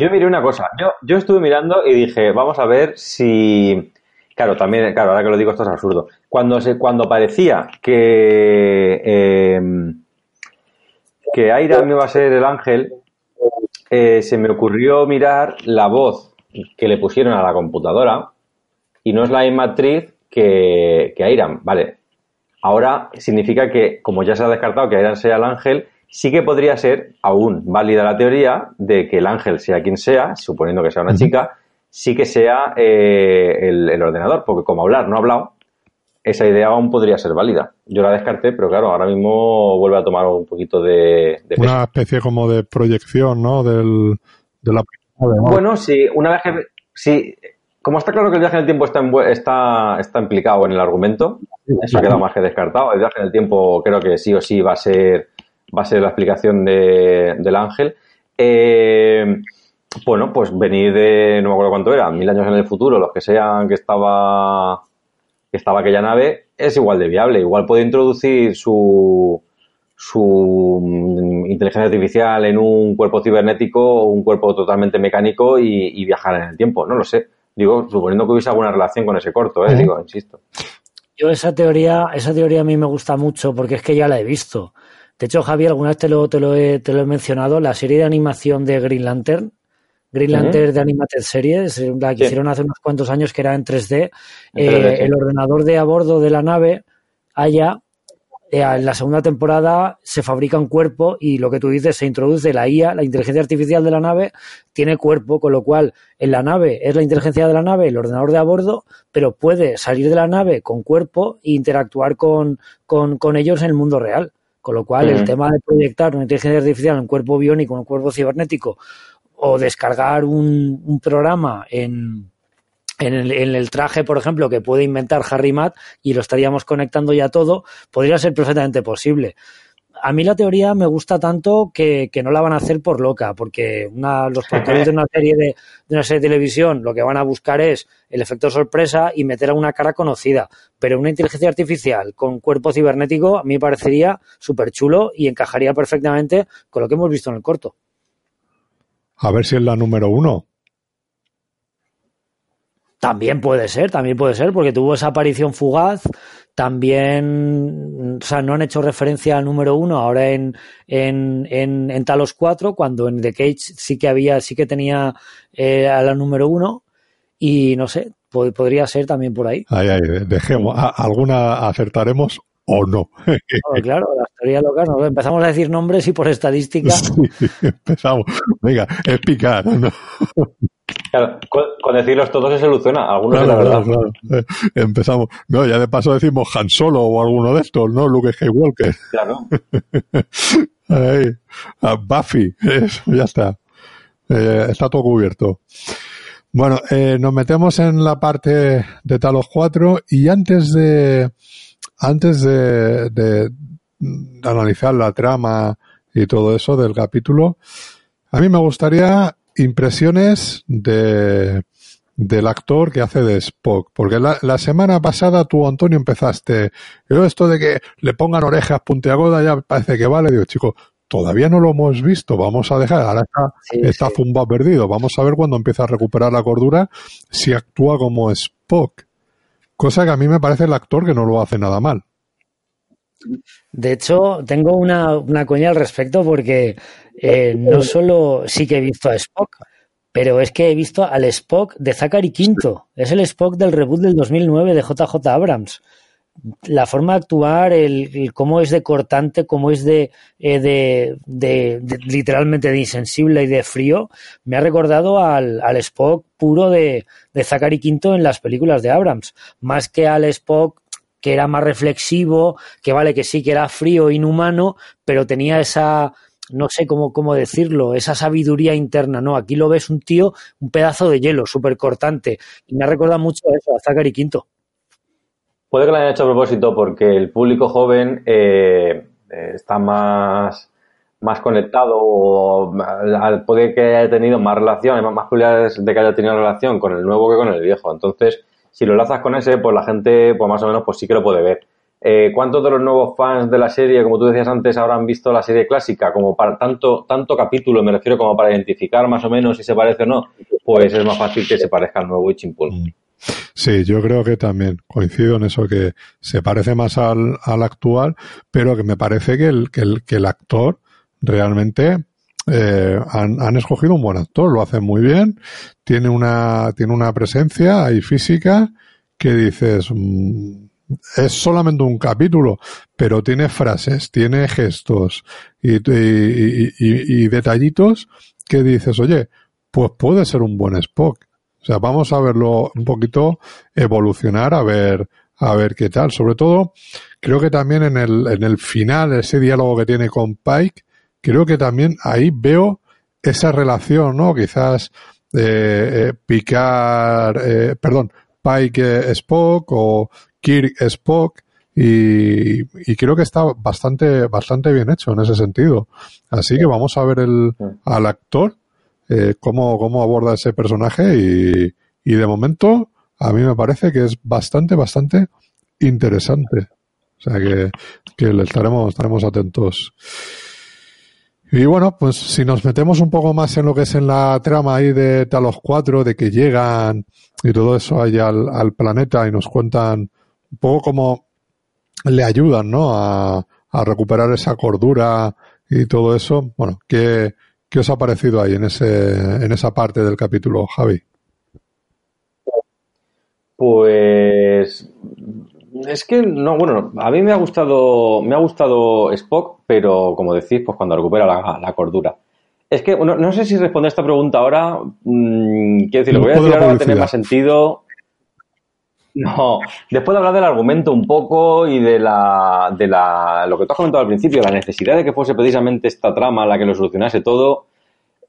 Yo miré una cosa. Yo, yo estuve mirando y dije, vamos a ver si. Claro, también, claro, ahora que lo digo, esto es absurdo. Cuando, se, cuando parecía que. Eh, que Aira me iba a ser el ángel, eh, se me ocurrió mirar la voz que le pusieron a la computadora y no es la misma actriz que, que Airam. Vale. Ahora significa que, como ya se ha descartado que Airam sea el ángel, sí que podría ser aún válida la teoría de que el ángel sea quien sea, suponiendo que sea una chica, sí que sea eh, el, ordenador, porque como hablar no ha hablado, esa idea aún podría ser válida. Yo la descarté, pero claro, ahora mismo vuelve a tomar un poquito de... una especie como de proyección, ¿no? Del, de la... Bueno, sí, una vez que... Sí, como está claro que el viaje en el tiempo está, está, está implicado en el argumento, eso ha quedado más que descartado. El viaje en el tiempo creo que sí o sí va a ser va a ser la explicación de, del ángel. Eh, bueno, pues venir de, no me acuerdo cuánto era, mil años en el futuro, los que sean que estaba, que estaba aquella nave, es igual de viable. Igual puede introducir su, su inteligencia artificial en un cuerpo cibernético o un cuerpo totalmente mecánico y, viajar en el tiempo. No lo sé. Digo, suponiendo que hubiese alguna relación con ese corto, ¿eh? digo, insisto. Yo esa teoría, esa teoría a mí me gusta mucho porque es que ya la he visto. De hecho, Javier, alguna vez te lo, te lo, he, te lo he mencionado, la serie de animación de Green Lantern, Green Lantern de Animated Series, la que hicieron hace unos cuantos años que era en 3D. Eh, el ordenador de a bordo de la nave, allá, eh, en la segunda temporada se fabrica un cuerpo y lo que tú dices, se introduce la IA, la inteligencia artificial de la nave, tiene cuerpo, con lo cual en la nave es la inteligencia de la nave, el ordenador de a bordo, pero puede salir de la nave con cuerpo e interactuar con, con, con ellos en el mundo real. Con lo cual, el tema de proyectar una inteligencia artificial en un cuerpo biónico, en un cuerpo cibernético, o descargar un, programa en, en el, traje, por ejemplo, que puede inventar Harry Matt y lo estaríamos conectando ya todo, podría ser perfectamente posible a mí la teoría me gusta tanto que, no la van a hacer por loca, porque una, los productores de una serie de, una serie de televisión lo que van a buscar es el efecto sorpresa y meter a una cara conocida. Pero una inteligencia artificial con cuerpo cibernético a mí parecería súper chulo y encajaría perfectamente con lo que hemos visto en el corto. A ver si es la número uno. También puede ser, también puede ser, porque tuvo esa aparición fugaz. También, o sea, no han hecho referencia al número uno ahora en, en, en, Talos 4, cuando en The Cage sí que había, sí que tenía eh, a la número uno. Y no sé, podría ser también por ahí. Ahí, ahí, dejemos. alguna acertaremos o no. claro, las teorías locales, ¿no? empezamos a decir nombres y por estadística. Sí, empezamos. Venga, es picar. ¿no? Claro, con, decirlos todos se soluciona, algunos la verdad. Eh, empezamos. No, ya de paso decimos Han Solo o alguno de estos, ¿no? Luke Skywalker. Claro. Ahí. Buffy, eso, ya está. Eh, está todo cubierto. Bueno, eh, nos metemos en la parte de Talos 4 y antes de antes de, de, analizar la trama y todo eso del capítulo, a mí me gustaría impresiones de, del actor que hace de Spock. Porque la, semana pasada tú, Antonio, empezaste. Yo esto de que le pongan orejas puntiagudas ya parece que vale. Digo, chico, todavía no lo hemos visto. Vamos a dejar. Ahora está, está zumba perdido. Vamos a ver cuando empieza a recuperar la cordura si actúa como Spock. Cosa que a mí me parece el actor que no lo hace nada mal. De hecho, tengo una, una coña al respecto porque eh, no solo sí que he visto a Spock, pero es que he visto al Spock de Zachary Quinto. Es el Spock del reboot del 2009 de JJ Abrams. La forma de actuar, el, cómo es de cortante, cómo es de, eh, de, de, literalmente de insensible y de frío, me ha recordado al, al Spock puro de, de Zachary Quinto en las películas de Abrams, más que al Spock que era más reflexivo, que vale que sí que era frío, inhumano, pero tenía esa, no sé cómo, cómo decirlo, esa sabiduría interna, ¿no? Aquí lo ves un tío, un pedazo de hielo, súper cortante, y me ha recordado mucho a eso, a Zachary Quinto. Puede que lo hayan hecho a propósito porque el público joven eh, eh, está más, más conectado o puede que haya tenido más relación, más, más de que haya tenido relación con el nuevo que con el viejo. Entonces, si lo enlazas con ese, pues la gente, pues más o menos, pues sí que lo puede ver. Eh, ¿Cuántos de los nuevos fans de la serie, como tú decías antes, habrán visto la serie clásica? Como para tanto, tanto capítulo, me refiero como para identificar más o menos si se parece o no, pues es más fácil que se parezca al nuevo Ichimpul. Mm. Sí, yo creo que también coincido en eso, que se parece más al, al actual, pero que me parece que el, que el, que el actor realmente eh, han, han, escogido un buen actor, lo hacen muy bien, tiene una, tiene una presencia y física que dices, mm, es solamente un capítulo, pero tiene frases, tiene gestos y, y, y, detallitos que dices, oye, pues puede ser un buen Spock. O sea, vamos a verlo un poquito evolucionar, a ver, a ver qué tal. Sobre todo, creo que también en el, en el final, ese diálogo que tiene con Pike, creo que también ahí veo esa relación, ¿no? Quizás eh, eh picar, eh, perdón, Pike Spock o Kirk Spock y, y, creo que está bastante, bastante bien hecho en ese sentido. Así que vamos a ver el, al actor eh, cómo, cómo aborda ese personaje y, y de momento a mí me parece que es bastante, bastante interesante. O sea que, que le estaremos, estaremos atentos. Y bueno, pues si nos metemos un poco más en lo que es en la trama ahí de Talos 4, de que llegan y todo eso ahí al, al planeta y nos cuentan un poco cómo le ayudan, ¿no? A, a recuperar esa cordura y todo eso. Bueno, ¿qué, ¿qué os ha parecido ahí en, ese, en esa parte del capítulo, Javi? Pues es que no, bueno, a mí me ha gustado, me ha gustado Spock, pero como decís, pues cuando recupera la, cordura. Es que no, sé si responder esta pregunta ahora. Mmm, quiero decir, lo que voy a decir ahora va a tener más sentido. No, después de hablar del argumento un poco y de la, de la, lo que tú has comentado al principio, la necesidad de que fuese precisamente esta trama la que lo solucionase todo,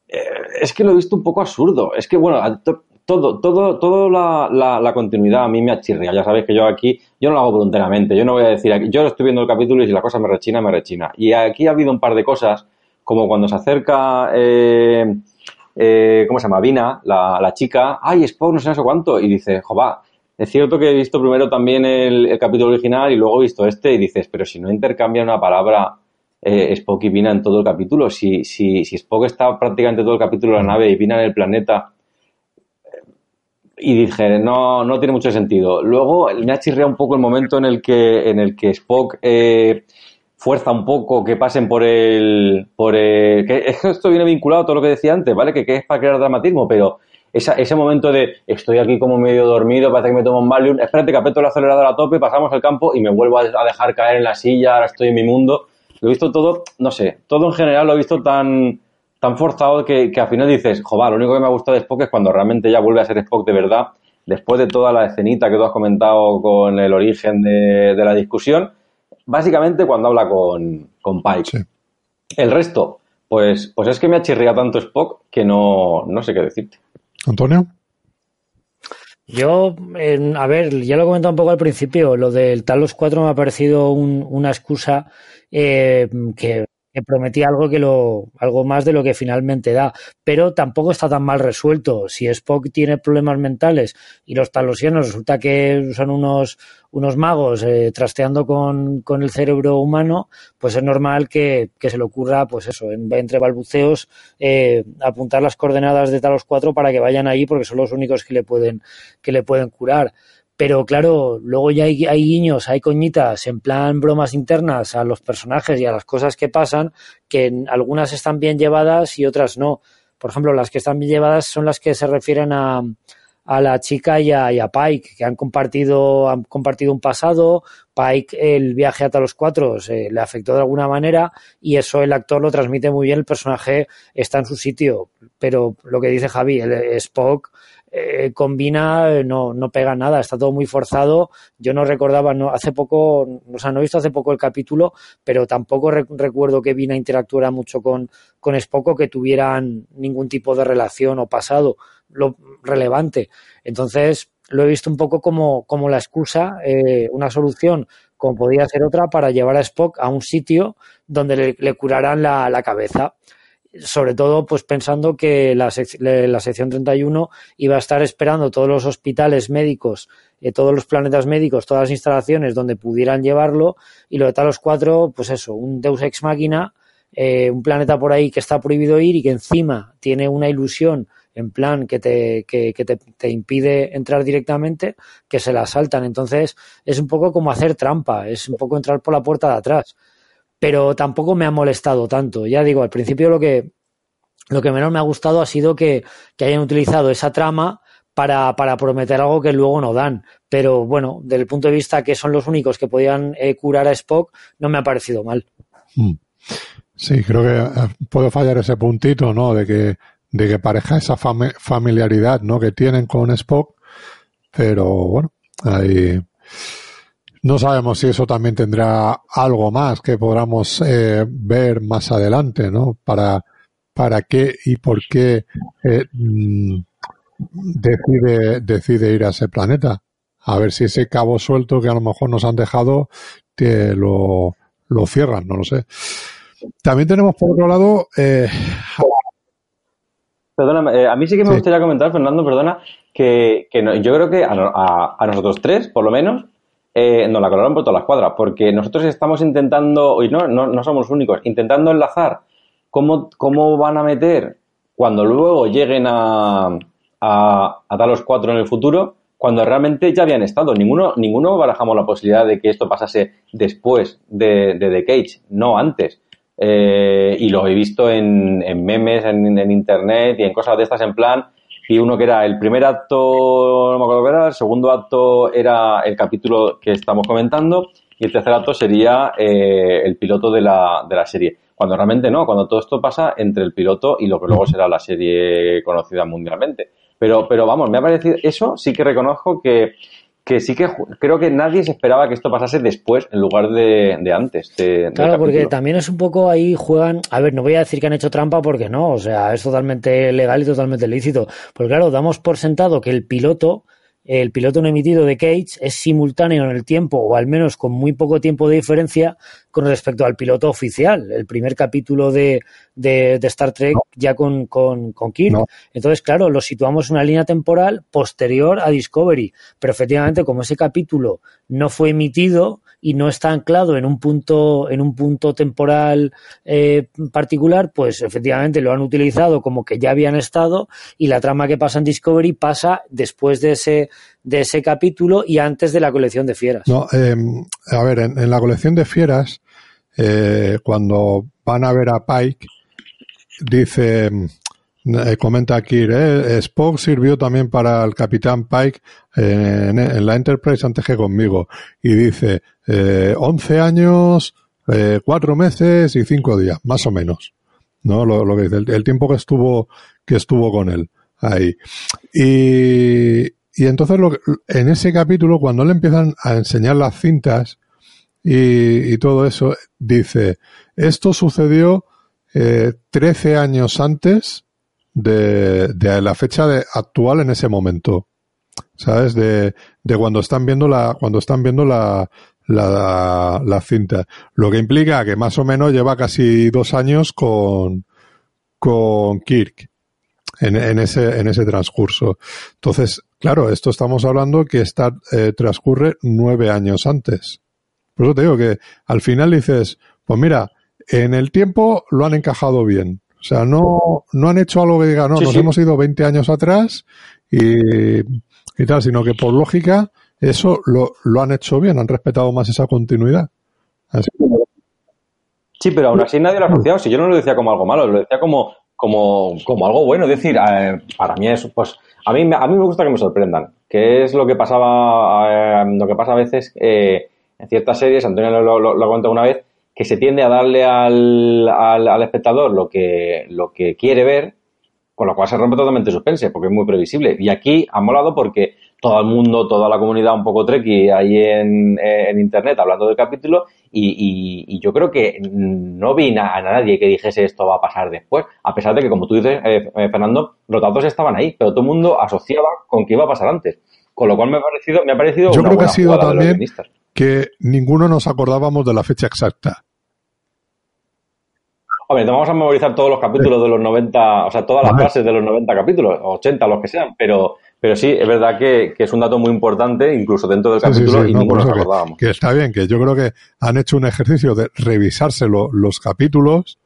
eh, es que lo he visto un poco absurdo. Es que, bueno, todo, todo, todo la, la, continuidad a mí me achirría. Ya sabéis que yo aquí, yo no lo hago voluntariamente. Yo no voy a decir aquí, yo estoy viendo el capítulo y si la cosa me rechina, me rechina. Y aquí ha habido un par de cosas, como cuando se acerca, eh, eh, ¿cómo se llama? Vina, la, la chica, ay, Spock, no sé, no sé cuánto, y dice, jova, es cierto que he visto primero también el, el, capítulo original y luego he visto este y dices, pero si no intercambia una palabra eh, Spock y Pina en todo el capítulo. Si, si, si Spock está prácticamente todo el capítulo en la nave y Pina en el planeta, y dije, no, no tiene mucho sentido. Luego me ha chirreado un poco el momento en el que, en el que Spock eh, fuerza un poco que pasen por el, por el, que esto viene vinculado a todo lo que decía antes, ¿vale? Que, que es para crear dramatismo, pero esa, ese momento de estoy aquí como medio dormido, parece que me tomo un Valium, espérate que aprieto el acelerador a tope, pasamos el campo y me vuelvo a, dejar caer en la silla, ahora estoy en mi mundo. Lo he visto todo, no sé, todo en general lo he visto tan, tan forzado que, que al final dices, joder, lo único que me ha gustado de Spock es cuando realmente ya vuelve a ser Spock de verdad, después de toda la escenita que tú has comentado con el origen de, de la discusión, básicamente cuando habla con, con Pike. El resto, pues, pues es que me ha chirriado tanto Spock que no, no sé qué decirte. Antonio. Yo, a ver, ya lo he comentado un poco al principio, lo del Talos 4 me ha parecido una excusa eh, que que prometía algo que lo algo más de lo que finalmente da, pero tampoco está tan mal resuelto. Si Spock tiene problemas mentales y los talosianos resulta que son unos unos magos eh, trasteando con, con, el cerebro humano, pues es normal que, que se le ocurra, pues eso, en, entre balbuceos, eh, apuntar las coordenadas de Talos 4 para que vayan ahí porque son los únicos que le pueden, que le pueden curar. Pero claro, luego ya hay, guiños, hay coñitas, en plan bromas internas a los personajes y a las cosas que pasan, que algunas están bien llevadas y otras no. Por ejemplo, las que están bien llevadas son las que se refieren a, a la chica y a, Pike, que han compartido, han compartido un pasado. Pike, el viaje hasta los cuatro le afectó de alguna manera y eso el actor lo transmite muy bien. El personaje está en su sitio, pero lo que dice Javi, el Spock eh, combina, no, no pega nada, está todo muy forzado. Yo no recordaba, no, hace poco, o sea, no he visto hace poco el capítulo, pero tampoco recuerdo que Vina interactuara mucho con, con Spock o que tuvieran ningún tipo de relación o pasado lo relevante. Entonces, lo he visto un poco como, como la excusa, eh, una solución como podía ser otra para llevar a Spock a un sitio donde le, le curaran la, la cabeza sobre todo pues pensando que la, la, sección 31 iba a estar esperando todos los hospitales médicos, eh, todos los planetas médicos, todas las instalaciones donde pudieran llevarlo y lo de Talos 4, pues eso, un Deus Ex Máquina, eh, un planeta por ahí que está prohibido ir y que encima tiene una ilusión en plan que te, que, que te, te, impide entrar directamente, que se la saltan. Entonces es un poco como hacer trampa, es un poco entrar por la puerta de atrás pero tampoco me ha molestado tanto. Ya digo, al principio lo que, lo que menos me ha gustado ha sido que, que hayan utilizado esa trama para, para, prometer algo que luego no dan. Pero bueno, desde el punto de vista que son los únicos que podían eh, curar a Spock, no me ha parecido mal. Hmm. Sí, creo que eh, puedo fallar ese puntito, ¿no? De que, de que pareja esa familiaridad, ¿no? Que tienen con Spock. Pero bueno, ahí no sabemos si eso también tendrá algo más que podamos eh, ver más adelante, ¿no? Para, para qué y por qué eh, mm, decide, decide ir a ese planeta. A ver si ese cabo suelto que a lo mejor nos han dejado que lo, lo cierran, no lo sé. También tenemos por otro lado. Eh, Perdona, eh, a mí sí que me gustaría comentar, Fernando, perdona, que, que no, yo creo que a, a, a, nosotros tres, por lo menos, eh, nos la colaron por todas las cuadras, porque nosotros estamos intentando, y no, no, no somos únicos, intentando enlazar cómo, cómo van a meter cuando luego lleguen a, a, a Talos 4 en el futuro, cuando realmente ya habían estado. Ninguno, ninguno barajamos la posibilidad de que esto pasase después de, de The Cage, no antes. Eh, y lo he visto en, en memes, en, en, internet y en cosas de estas en plan, y uno que era el primer acto, no me acuerdo qué era, el segundo acto era el capítulo que estamos comentando y el tercer acto sería eh, el piloto de la, de la serie. Cuando realmente no, cuando todo esto pasa entre el piloto y lo que luego será la serie conocida mundialmente. Pero, pero vamos, me ha parecido, eso sí que reconozco que, que sí que creo que nadie se esperaba que esto pasase después en lugar de, de antes. De, claro, porque también es un poco ahí juegan. A ver, no voy a decir que han hecho trampa porque no, o sea, es totalmente legal y totalmente lícito. Porque claro, damos por sentado que el piloto el piloto no emitido de Cage es simultáneo en el tiempo, o al menos con muy poco tiempo de diferencia con respecto al piloto oficial, el primer capítulo de, de, de Star Trek ya con, con, con Kirk. No. Entonces, claro, lo situamos en una línea temporal posterior a Discovery, pero efectivamente como ese capítulo no fue emitido y no está anclado en un punto, en un punto temporal eh, particular, pues efectivamente lo han utilizado como que ya habían estado y la trama que pasa en Discovery pasa después de ese, de ese capítulo y antes de la colección de fieras. No, eh, a ver, en, la colección de fieras, eh, cuando van a ver a Pike, dice, eh, comenta aquí, eh, Spock sirvió también para el capitán Pike en, en, la Enterprise antes que conmigo. Y dice, eh, 11 años, eh, 4 meses y 5 días, más o menos. ¿No? Lo, que dice, el, tiempo que estuvo, que estuvo con él ahí. Y, y entonces lo, en ese capítulo, cuando le empiezan a enseñar las cintas y, todo eso, dice, esto sucedió eh, 13 años antes de, de la fecha de, actual en ese momento. ¿Sabes? De, de cuando están viendo la, cuando están viendo la, la, la cinta. Lo que implica que más o menos lleva casi dos años con, con Kirk en, en, ese, en ese transcurso. Entonces, claro, esto estamos hablando que está, eh, transcurre nueve años antes. Por eso te digo que al final dices, pues mira, en el tiempo lo han encajado bien. O sea, no, no han hecho algo que diga, no, sí, nos sí. hemos ido 20 años atrás y, y tal, sino que por lógica eso lo, lo han hecho bien, han respetado más esa continuidad. Así. Sí, pero aún así nadie lo ha asociado. Si yo no lo decía como algo malo, lo decía como, como, como algo bueno. Es decir, eh, para mí es, pues, a mí, a mí me gusta que me sorprendan. Que es lo que pasaba, eh, lo que pasa a veces eh, en ciertas series, Antonio lo, lo, lo ha contado una vez, que se tiende a darle al, al, al, espectador lo que, lo que quiere ver, con lo cual se rompe totalmente el suspense, porque es muy previsible. Y aquí ha molado porque todo el mundo, toda la comunidad un poco treki ahí en, en internet hablando del capítulo y, y, y, yo creo que no vi a, nadie que dijese esto va a pasar después, a pesar de que, como tú dices, eh, Fernando, los datos estaban ahí, pero todo el mundo asociaba con que iba a pasar antes. Con lo cual me ha parecido, me ha parecido yo creo que ha sido también que ninguno nos acordábamos de la fecha exacta. Hombre, vamos a memorizar todos los capítulos de los 90, o sea, todas las frases de los 90 capítulos, 80, los que sean, pero, pero sí, es verdad que, que es un dato muy importante, incluso dentro del capítulo, sí, sí, y no, ninguno nos acordábamos. Que, que, está bien, que yo creo que han hecho un ejercicio de revisarse lo, los capítulos,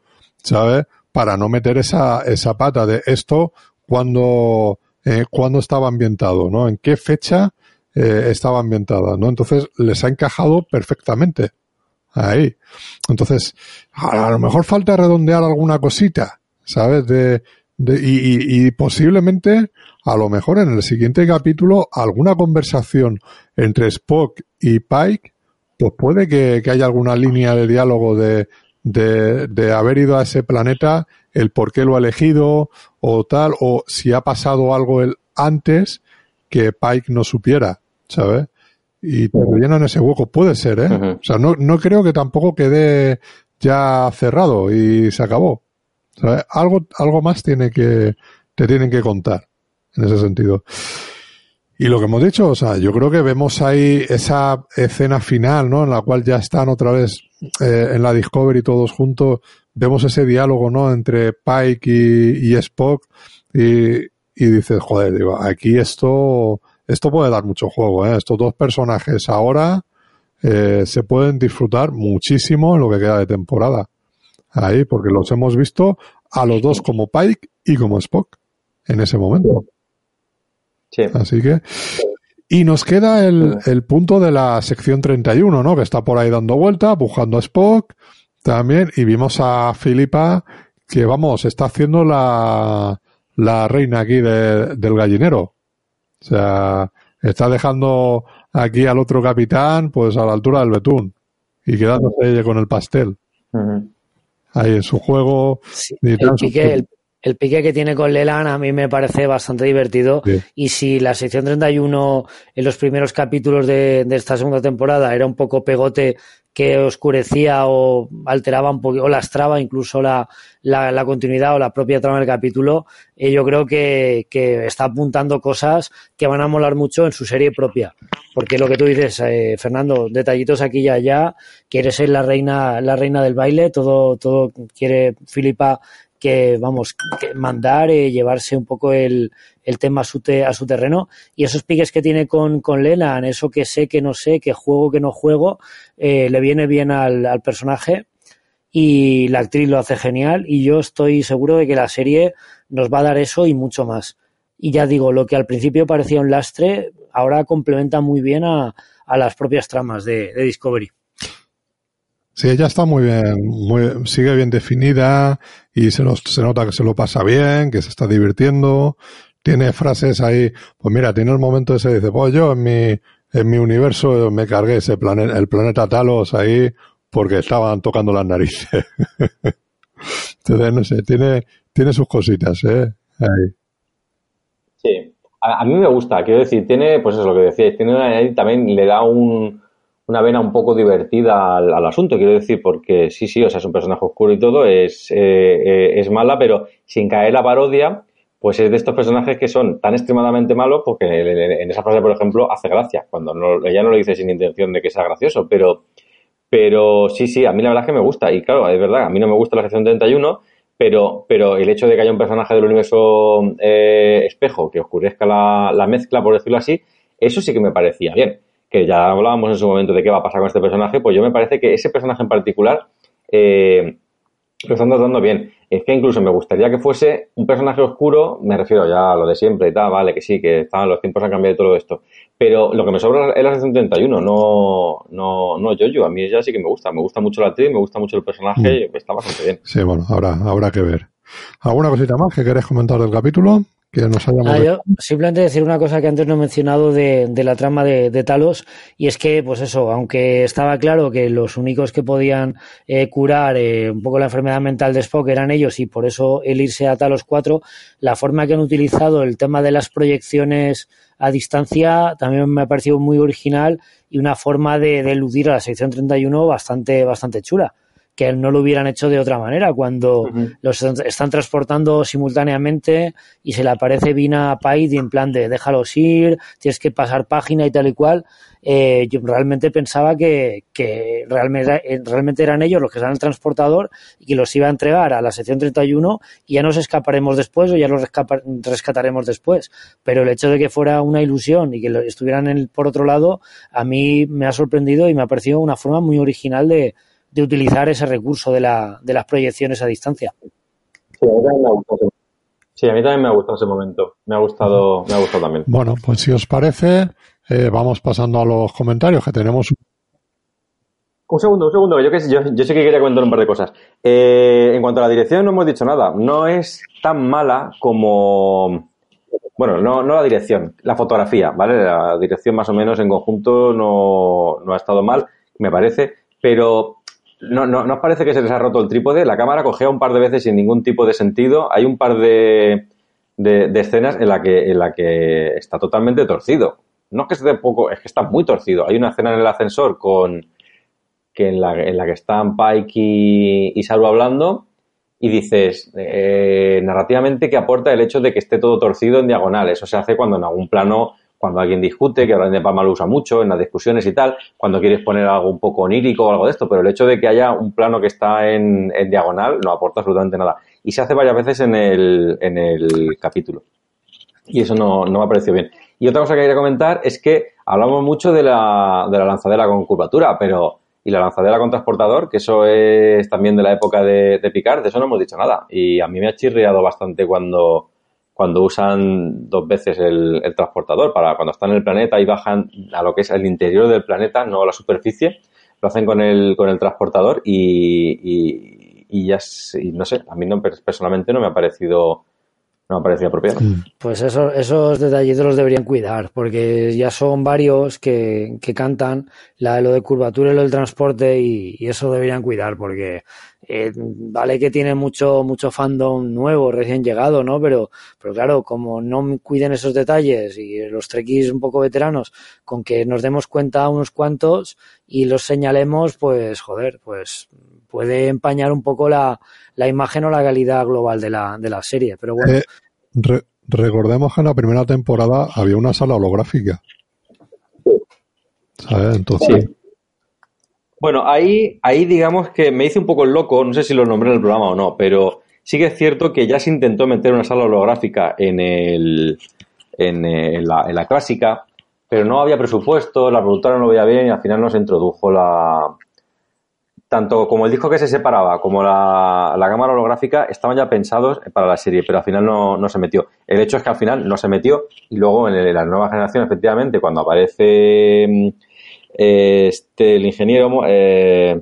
¿sabes? Para no meter esa, esa pata de esto cuando, eh, cuando estaba ambientado, ¿no? En qué fecha eh, estaba ambientada, ¿no? Entonces les ha encajado perfectamente ahí. Entonces, a, lo mejor falta redondear alguna cosita, ¿sabes? De, de y, y, y, posiblemente, a lo mejor en el siguiente capítulo, alguna conversación entre Spock y Pike, pues puede que, que haya alguna línea de diálogo de, de, de, haber ido a ese planeta, el por qué lo ha elegido, o tal, o si ha pasado algo el antes que Pike no supiera, ¿sabes? y te rellenan ese hueco. Puede ser, ¿eh? Uh -huh. O sea, no, no creo que tampoco quede ya cerrado y se acabó. ¿Sabes? Algo, algo más tiene que, te tienen que contar en ese sentido. Y lo que hemos dicho, o sea, yo creo que vemos ahí esa escena final, ¿no? En la cual ya están otra vez eh, en la Discovery todos juntos. Vemos ese diálogo, ¿no? Entre Pike y, y Spock. Y, y dices, joder, digo, aquí esto, esto puede dar mucho juego, ¿eh? Estos dos personajes ahora eh, se pueden disfrutar muchísimo en lo que queda de temporada. Ahí, porque los hemos visto a los dos como Pike y como Spock en ese momento. Sí. Así que. Y nos queda el, el punto de la sección 31, ¿no? Que está por ahí dando vuelta, buscando a Spock también. Y vimos a Filipa que, vamos, está haciendo la, la reina aquí de, del gallinero. O sea, está dejando aquí al otro capitán, pues a la altura del betún. Y quedándose con el pastel. Uh -huh. Ahí en su juego. Sí, el, pique, el, el, pique, que tiene con Leland a mí me parece bastante divertido. Sí. Y si la sección 31 en los primeros capítulos de, de, esta segunda temporada era un poco pegote que oscurecía o alteraba un poco, o lastraba incluso la, la, la, continuidad o la propia trama del capítulo, eh, yo creo que, que, está apuntando cosas que van a molar mucho en su serie propia. Porque lo que tú dices, eh, Fernando, detallitos aquí y allá, quiere ser la reina, la reina del baile, todo, todo quiere Filipa que vamos, mandar, eh, llevarse un poco el, el tema a su, a su terreno y esos piques que tiene con, con Leland, eso que sé, que no sé, que juego, que no juego, eh, le viene bien al, al personaje y la actriz lo hace genial y yo estoy seguro de que la serie nos va a dar eso y mucho más. Y ya digo, lo que al principio parecía un lastre, ahora complementa muy bien a, a las propias tramas de, de Discovery. Sí, ella está muy bien, muy, sigue bien definida y se, nos, se nota que se lo pasa bien, que se está divirtiendo. Tiene frases ahí, pues mira, tiene el momento ese, dice, pues yo en mi, en mi universo me cargué ese planeta, el planeta Talos ahí porque estaban tocando las narices. Entonces, no sé, tiene, tiene sus cositas, ¿eh? Ahí. Sí, a, mí me gusta, quiero decir, tiene, pues eso es lo que decíais, tiene una, también le da un, una vena un poco divertida al, al, asunto, quiero decir, porque sí, sí, o sea, es un personaje oscuro y todo, es, eh, eh, es mala, pero sin caer la parodia, pues es de estos personajes que son tan extremadamente malos, porque en esa frase, por ejemplo, hace gracia, cuando no, ella no lo dice sin intención de que sea gracioso, pero, pero sí, sí, a mí la verdad es que me gusta, y claro, es verdad, a mí no me gusta la sección 31, pero, pero el hecho de que haya un personaje del universo eh, espejo que oscurezca la, la mezcla, por decirlo así, eso sí que me parecía bien que ya hablábamos en su momento de qué va a pasar con este personaje, pues yo me parece que ese personaje en particular eh, lo están tratando bien. Es que incluso me gustaría que fuese un personaje oscuro, me refiero ya a lo de siempre y tal, vale, que sí, que están, los tiempos han cambiado y todo esto. Pero lo que me sobra es la 71, no, no, no yo, yo. A mí ella sí que me gusta. Me gusta mucho la actriz, me gusta mucho el personaje, mm. está bastante bien. Sí, bueno, habrá, habrá que ver. ¿Alguna cosita más que querés comentar del capítulo? Que nos ah, yo simplemente decir una cosa que antes no he mencionado de, de la trama de, de, Talos y es que pues eso aunque estaba claro que los únicos que podían eh, curar eh, un poco la enfermedad mental de Spock eran ellos y por eso el irse a Talos 4 la forma que han utilizado el tema de las proyecciones a distancia también me ha parecido muy original y una forma de, de eludir a la sección 31 bastante bastante chula que no lo hubieran hecho de otra manera cuando uh -huh. los están transportando simultáneamente y se le aparece Vina a Paid en plan de déjalos ir, tienes que pasar página y tal y cual. Eh, yo realmente pensaba que, que realmente, realmente, eran ellos los que están en el transportador y que los iba a entregar a la sección 31 y ya nos escaparemos después o ya los rescataremos después. Pero el hecho de que fuera una ilusión y que estuvieran en, por otro lado, a mí me ha sorprendido y me ha parecido una forma muy original de, de utilizar ese recurso de, la, de las proyecciones a distancia. Sí, a mí también me ha gustado. Sí, a mí también me ha gustado ese momento. Me ha gustado, me ha gustado también. Bueno, pues si os parece, eh, vamos pasando a los comentarios que tenemos. Un segundo, un segundo, yo, que, yo, yo sé que quería comentar un par de cosas. Eh, en cuanto a la dirección, no hemos dicho nada. No es tan mala como. Bueno, no, no la dirección, la fotografía, ¿vale? La dirección más o menos en conjunto no, no ha estado mal, me parece, pero no, no, ¿No os parece que se les ha roto el trípode? La cámara cogea un par de veces sin ningún tipo de sentido. Hay un par de, de, escenas en la, que, en la que está totalmente torcido. No es que esté poco, es que está muy torcido. Hay una escena en el ascensor con que en la, en la que están Pike y, y Saru hablando y dices, eh, narrativamente, que aporta el hecho de que esté todo torcido en diagonal? Eso se hace cuando en algún plano cuando alguien discute, que ahora de Palma lo usa mucho en las discusiones y tal, cuando quieres poner algo un poco onírico o algo de esto, pero el hecho de que haya un plano que está en, en diagonal no aporta absolutamente nada. Y se hace varias veces en el, en el capítulo. Y eso no, no me ha parecido bien. Y otra cosa que quería comentar es que hablamos mucho de la, de la lanzadera con curvatura, pero y la lanzadera con transportador, que eso es también de la época de, de Picard, de eso no hemos dicho nada. Y a mí me ha chirriado bastante cuando, cuando usan dos veces el, el, transportador para cuando están en el planeta y bajan a lo que es el interior del planeta, no a la superficie, lo hacen con el, con el transportador y, y, y ya, y no sé, a mí no, personalmente no me ha parecido no me parecía apropiado. Pues eso, esos detallitos los deberían cuidar, porque ya son varios que, que cantan la, lo de curvatura y lo del transporte y, y eso deberían cuidar, porque eh, vale que tiene mucho, mucho fandom nuevo, recién llegado, ¿no? Pero, pero claro, como no cuiden esos detalles y los trekkies un poco veteranos, con que nos demos cuenta unos cuantos y los señalemos, pues joder, pues puede empañar un poco la, la imagen o la calidad global de la, de la serie. Pero bueno. Eh, re recordemos que en la primera temporada había una sala holográfica. ¿Sabes? Entonces. Sí. Bueno, ahí, ahí digamos que me hice un poco el loco, no sé si lo nombré en el programa o no, pero Sí que es cierto que ya se intentó meter una sala holográfica en, el, en, la, en la clásica, pero no había presupuesto, la productora no lo veía bien y al final no se introdujo la, tanto como el disco que se separaba como la, cámara holográfica estaban ya pensados para la serie, pero al final no, se metió. El hecho es que al final no se metió y luego en, la nueva generación, efectivamente, cuando aparece mm, este, el ingeniero, eh,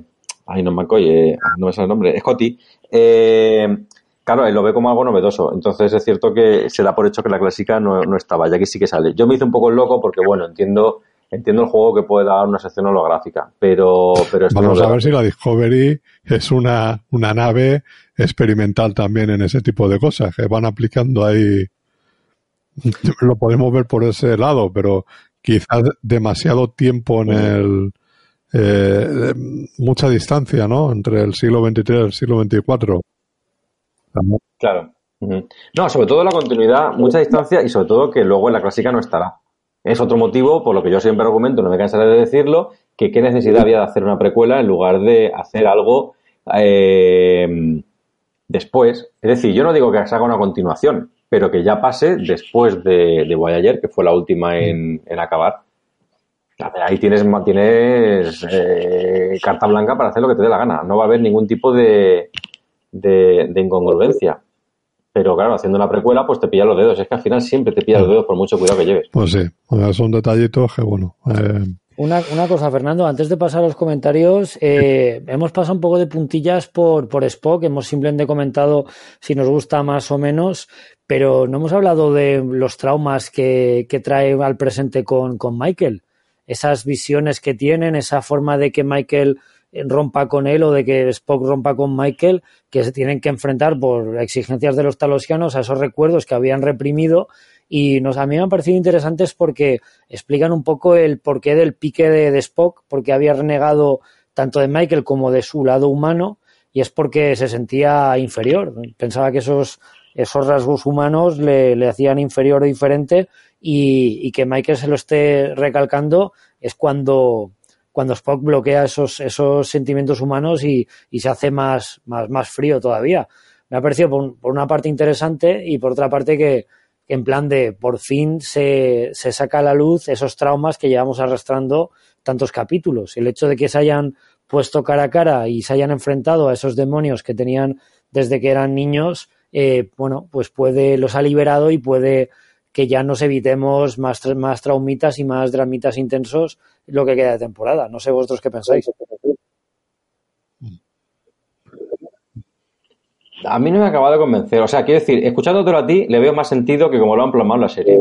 ay, no me eh, no me sale el nombre, Scotty, eh, claro, él lo ve como algo novedoso. Entonces es cierto que se da por hecho que la clásica no, no estaba, ya que sí que sale. Yo me hice un poco loco porque, bueno, entiendo entiendo el juego que puede dar una sección holográfica, pero... pero Vamos a ver si la Discovery es una, una nave experimental también en ese tipo de cosas, que van aplicando ahí... Lo podemos ver por ese lado, pero quizás demasiado tiempo en el... Eh, mucha distancia, ¿no? Entre el siglo XXIII y el siglo XXIV. Claro. No, sobre todo la continuidad, mucha distancia y sobre todo que luego en la clásica no estará. Es otro motivo, por lo que yo siempre argumento, no me cansaré de decirlo, que qué necesidad había de hacer una precuela en lugar de hacer algo eh, después. Es decir, yo no digo que se haga una continuación, pero que ya pase después de, de Voyager, que fue la última en, acabar. Ahí tienes, tienes eh, carta blanca para hacer lo que te dé la gana. No va a haber ningún tipo de, de, de incongruencia. Pero claro, haciendo una precuela, pues te pilla los dedos. Es que al final siempre te pilla los dedos por mucho cuidado que lleves. Pues sí, son detallitos que bueno. Eh... Una, una, cosa, Fernando, antes de pasar a los comentarios, eh, hemos pasado un poco de puntillas por, por Spock, hemos simplemente comentado si nos gusta más o menos, pero no hemos hablado de los traumas que, que trae al presente con, con Michael. Esas visiones que tienen, esa forma de que Michael rompa con él o de que Spock rompa con Michael, que se tienen que enfrentar por exigencias de los talosianos a esos recuerdos que habían reprimido. Y nos, a mí me han parecido interesantes porque explican un poco el porqué del pique de, Spock, porque había renegado tanto de Michael como de su lado humano, y es porque se sentía inferior. Pensaba que esos, esos rasgos humanos le, le hacían inferior o diferente, y, y que Michael se lo esté recalcando es cuando, cuando Spock bloquea esos, esos sentimientos humanos y, y se hace más, más, más, frío todavía. Me ha parecido por, por, una parte interesante y por otra parte que, en plan de por fin se, se, saca a la luz esos traumas que llevamos arrastrando tantos capítulos. El hecho de que se hayan puesto cara a cara y se hayan enfrentado a esos demonios que tenían desde que eran niños, eh, bueno, pues puede, los ha liberado y puede que ya nos evitemos más, más traumitas y más dramitas intensos lo que queda de temporada. No sé vosotros qué pensáis. A mí no me ha acabado de convencer. O sea, quiero decir, escuchándotelo a ti, le veo más sentido que como lo han plasmado la serie.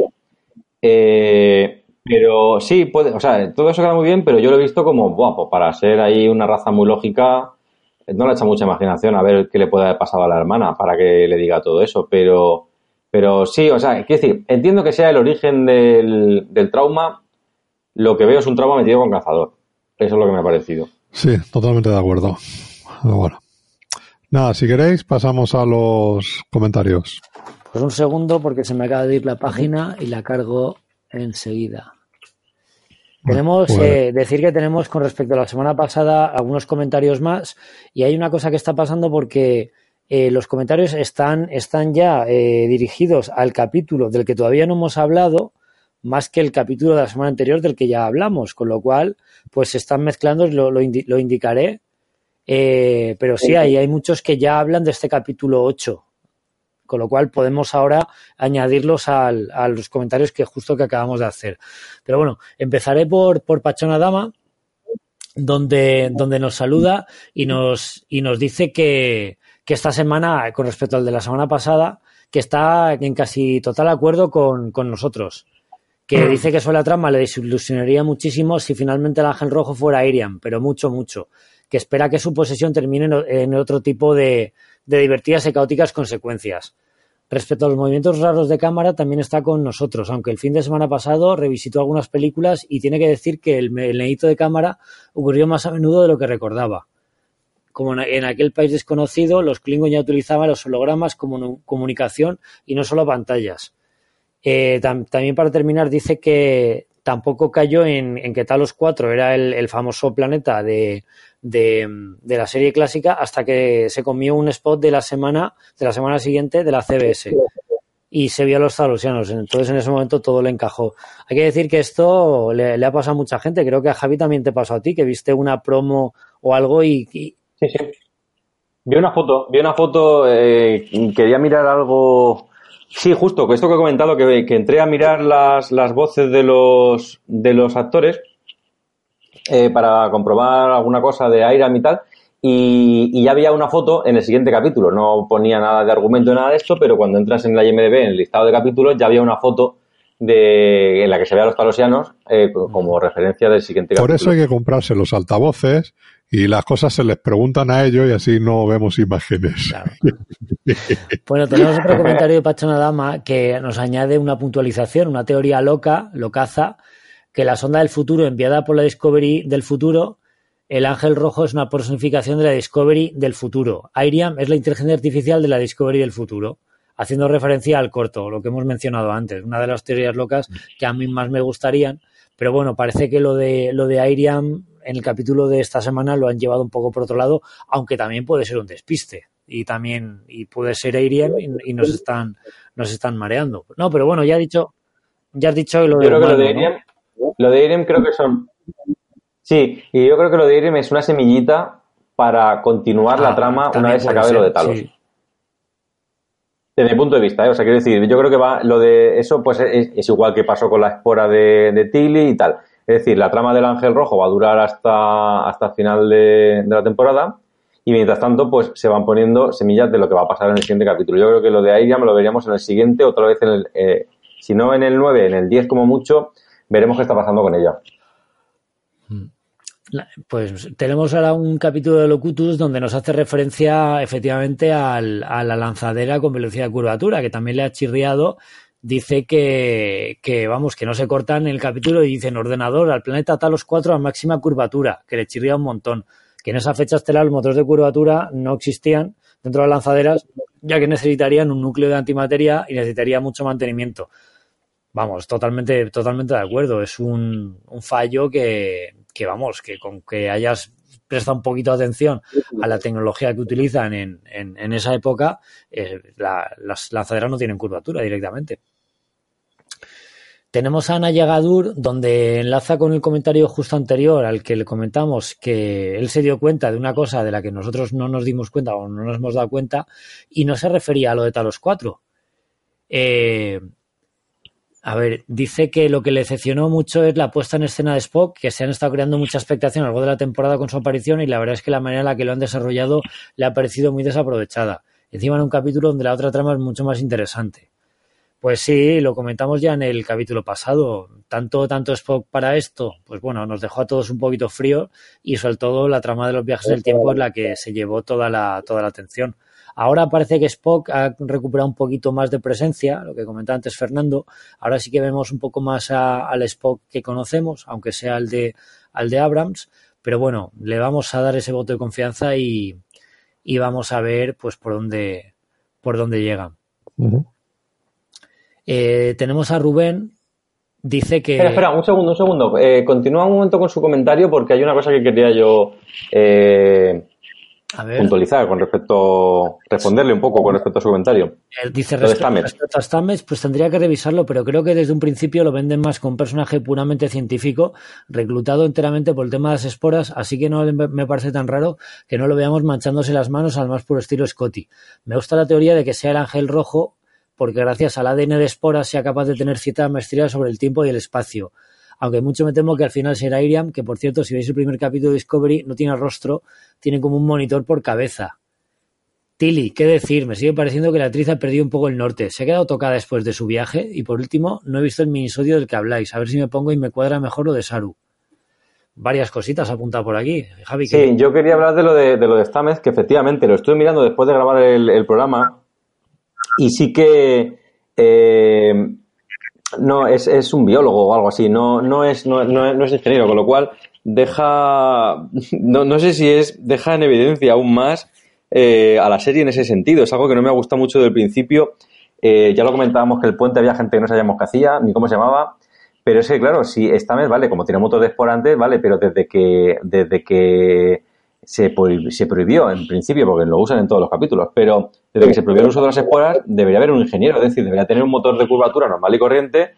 Eh, pero sí, puede, o sea, todo eso queda muy bien, pero yo lo he visto como, guapo, para ser ahí una raza muy lógica, no le he hecho mucha imaginación a ver qué le puede haber pasado a la hermana para que le diga todo eso, pero pero sí, o sea, quiero decir, entiendo que sea el origen del, trauma, lo que veo es un trauma metido con cazador. Eso es lo que me ha parecido. Sí, totalmente de acuerdo. bueno. Nada, si queréis, pasamos a los comentarios. Pues un segundo, porque se me acaba de ir la página y la cargo enseguida. Tenemos, pues- eh, decir que tenemos con respecto a la semana pasada algunos comentarios más y hay una cosa que está pasando porque eh, los comentarios están, están ya eh, dirigidos al capítulo del que todavía no hemos hablado, más que el capítulo de la semana anterior del que ya hablamos, con lo cual, pues se están mezclando, lo, lo, indicaré, eh, pero sí, hay, hay muchos que ya hablan de este capítulo 8, con lo cual podemos ahora añadirlos al, a los comentarios que justo que acabamos de hacer. Pero bueno, empezaré por, por Pachona Dama, donde, donde nos saluda y nos, y nos dice que, que esta semana, con respecto al de la semana pasada, que está en casi total acuerdo con, con nosotros. Que mm. dice que sobre la trama le desilusionaría muchísimo si finalmente el ángel rojo fuera Irian, pero mucho, mucho. Que espera que su posesión termine en otro tipo de, de divertidas y caóticas consecuencias. Respecto a los movimientos raros de cámara, también está con nosotros, aunque el fin de semana pasado revisitó algunas películas y tiene que decir que el, el de cámara ocurrió más a menudo de lo que recordaba como en aquel país desconocido, los Klingon ya utilizaban los hologramas como comunicación y no solo pantallas. Eh, también para terminar dice que, tampoco cayó en, en que Talos 4 era el, el famoso planeta de, de, de, la serie clásica hasta que se comió un spot de la semana, de la semana siguiente de la CBS. Y se vio a los talosianos. Entonces en ese momento todo le encajó. Hay que decir que esto le, le, ha pasado a mucha gente. Creo que a Javi también te pasó a ti, que viste una promo o algo y. y... Sí, sí. Vi una foto, vi una foto, eh, quería mirar algo. Sí, justo, esto que he comentado, que, que entré a mirar las, las voces de los, de los actores eh, para comprobar alguna cosa de Iram y tal. Y, y, ya había una foto en el siguiente capítulo. No ponía nada de argumento, nada de esto, pero cuando entras en la IMDB, en el listado de capítulos, ya había una foto de, en la que se ve a los talosianos eh, como referencia del siguiente Por capítulo. eso hay que comprarse los altavoces y las cosas se les preguntan a ellos y así no vemos imágenes. Bueno, tenemos otro comentario de Pachona Dama que nos añade una puntualización, una teoría loca, locaza, que la sonda del futuro enviada por la Discovery del futuro, el ángel rojo es una personificación de la Discovery del futuro. Iriam es la inteligencia artificial de la Discovery del futuro, haciendo referencia al corto, lo que hemos mencionado antes, una de las teorías locas que a mí más me gustarían, pero bueno, parece que lo de lo de Iriam en el capítulo de esta semana lo han llevado un poco por otro lado, aunque también puede ser un despiste y también y puede ser Iriam y, y nos están nos están mareando. No, pero bueno, ya he dicho ya has dicho lo Yo creo que lo de Iriam lo de Irem creo que son. Sí, y yo creo que lo de Irem es una semillita para continuar ah, la trama una vez se acabe ser, lo de Talos. Sí. Desde mi punto de vista, ¿eh? o sea, quiero decir, yo creo que va lo de eso, pues es, es igual que pasó con la espora de, de Tilly y tal. Es decir, la trama del Ángel Rojo va a durar hasta, hasta el final de, la temporada y mientras tanto, pues se van poniendo semillas de lo que va a pasar en el siguiente capítulo. Yo creo que lo de Iriam lo veríamos en el siguiente, otra vez en el, eh, si no en el 9, en el 10 como mucho, veremos qué está pasando con ella. Pues tenemos ahora un capítulo de Locutus donde nos hace referencia efectivamente al, a la lanzadera con velocidad de curvatura, que también le ha chirriado. Dice que, que, vamos, que no se cortan el capítulo y dicen ordenador al planeta Talos 4 a máxima curvatura, que le chirría un montón. Que en esa fecha estelar los motores de curvatura no existían dentro de las lanzaderas, ya que necesitarían un núcleo de antimateria y necesitaría mucho mantenimiento. Vamos, totalmente, totalmente de acuerdo. Es un, un fallo que, que, vamos, que con que hayas prestado un poquito de atención a la tecnología que utilizan en, en, en esa época, eh, la, las lanzaderas no tienen curvatura directamente. Tenemos a Ana Yagadur, donde enlaza con el comentario justo anterior al que le comentamos que él se dio cuenta de una cosa de la que nosotros no nos dimos cuenta o no nos hemos dado cuenta y no se refería a lo de Talos 4. Eh, a ver, dice que lo que le decepcionó mucho es la puesta en escena de Spock, que se han estado creando mucha expectación a lo largo de la temporada con su aparición y la verdad es que la manera en la que lo han desarrollado le ha parecido muy desaprovechada. Encima en un capítulo donde la otra trama es mucho más interesante. Pues sí, lo comentamos ya en el capítulo pasado. Tanto, tanto Spock para esto, pues bueno, nos dejó a todos un poquito frío y sobre todo la trama de los viajes del tiempo es la que se llevó toda la, toda la atención. Ahora parece que Spock ha recuperado un poquito más de presencia, lo que comentaba antes Fernando. Ahora sí que vemos un poco más a, al Spock que conocemos, aunque sea al de, al de Abrams. Pero bueno, le vamos a dar ese voto de confianza y, y vamos a ver pues por dónde, por dónde llega. Eh, tenemos a Rubén, dice que... Espera, espera, un segundo, un segundo. Eh, continúa un momento con su comentario porque hay una cosa que quería yo eh, puntualizar con respecto... responderle un poco con respecto a su comentario. Dice respecto, respecto a Stamets, pues tendría que revisarlo, pero creo que desde un principio lo venden más con un personaje puramente científico, reclutado enteramente por el tema de las esporas, así que no me parece tan raro que no lo veamos manchándose las manos al más puro estilo Scotty. Me gusta la teoría de que sea el ángel rojo porque gracias al ADN de esporas sea capaz de tener cierta maestría sobre el tiempo y el espacio. Aunque mucho me temo que al final será Iriam, que por cierto, si veis el primer capítulo de Discovery, no tiene rostro, tiene como un monitor por cabeza. Tilly, ¿qué decir? Me sigue pareciendo que la actriz ha perdido un poco el norte. Se ha quedado tocada después de su viaje y por último, no he visto el minisodio del que habláis. A ver si me pongo y me cuadra mejor lo de Saru. Varias cositas apuntadas por aquí. Javi. Sí, yo quería hablar de lo de, lo de Stamets, que efectivamente lo estoy mirando después de grabar el programa y sí que eh, no es, es, un biólogo o algo así, no, no, es, no, no, es ingeniero, con lo cual deja, no, no, sé si es, deja en evidencia aún más eh, a la serie en ese sentido. Es algo que no me ha gustado mucho del principio. Eh, ya lo comentábamos que el puente había gente que no sabíamos qué hacía, ni cómo se llamaba, Pero es que, claro, si esta vez, vale, como tiene motor de esporante, vale, pero desde que, desde que se, prohibió, en principio, porque lo usan en todos los capítulos, pero desde que se prohibió el uso de las esporas, debería haber un ingeniero, es decir, debería tener un motor de curvatura normal y corriente.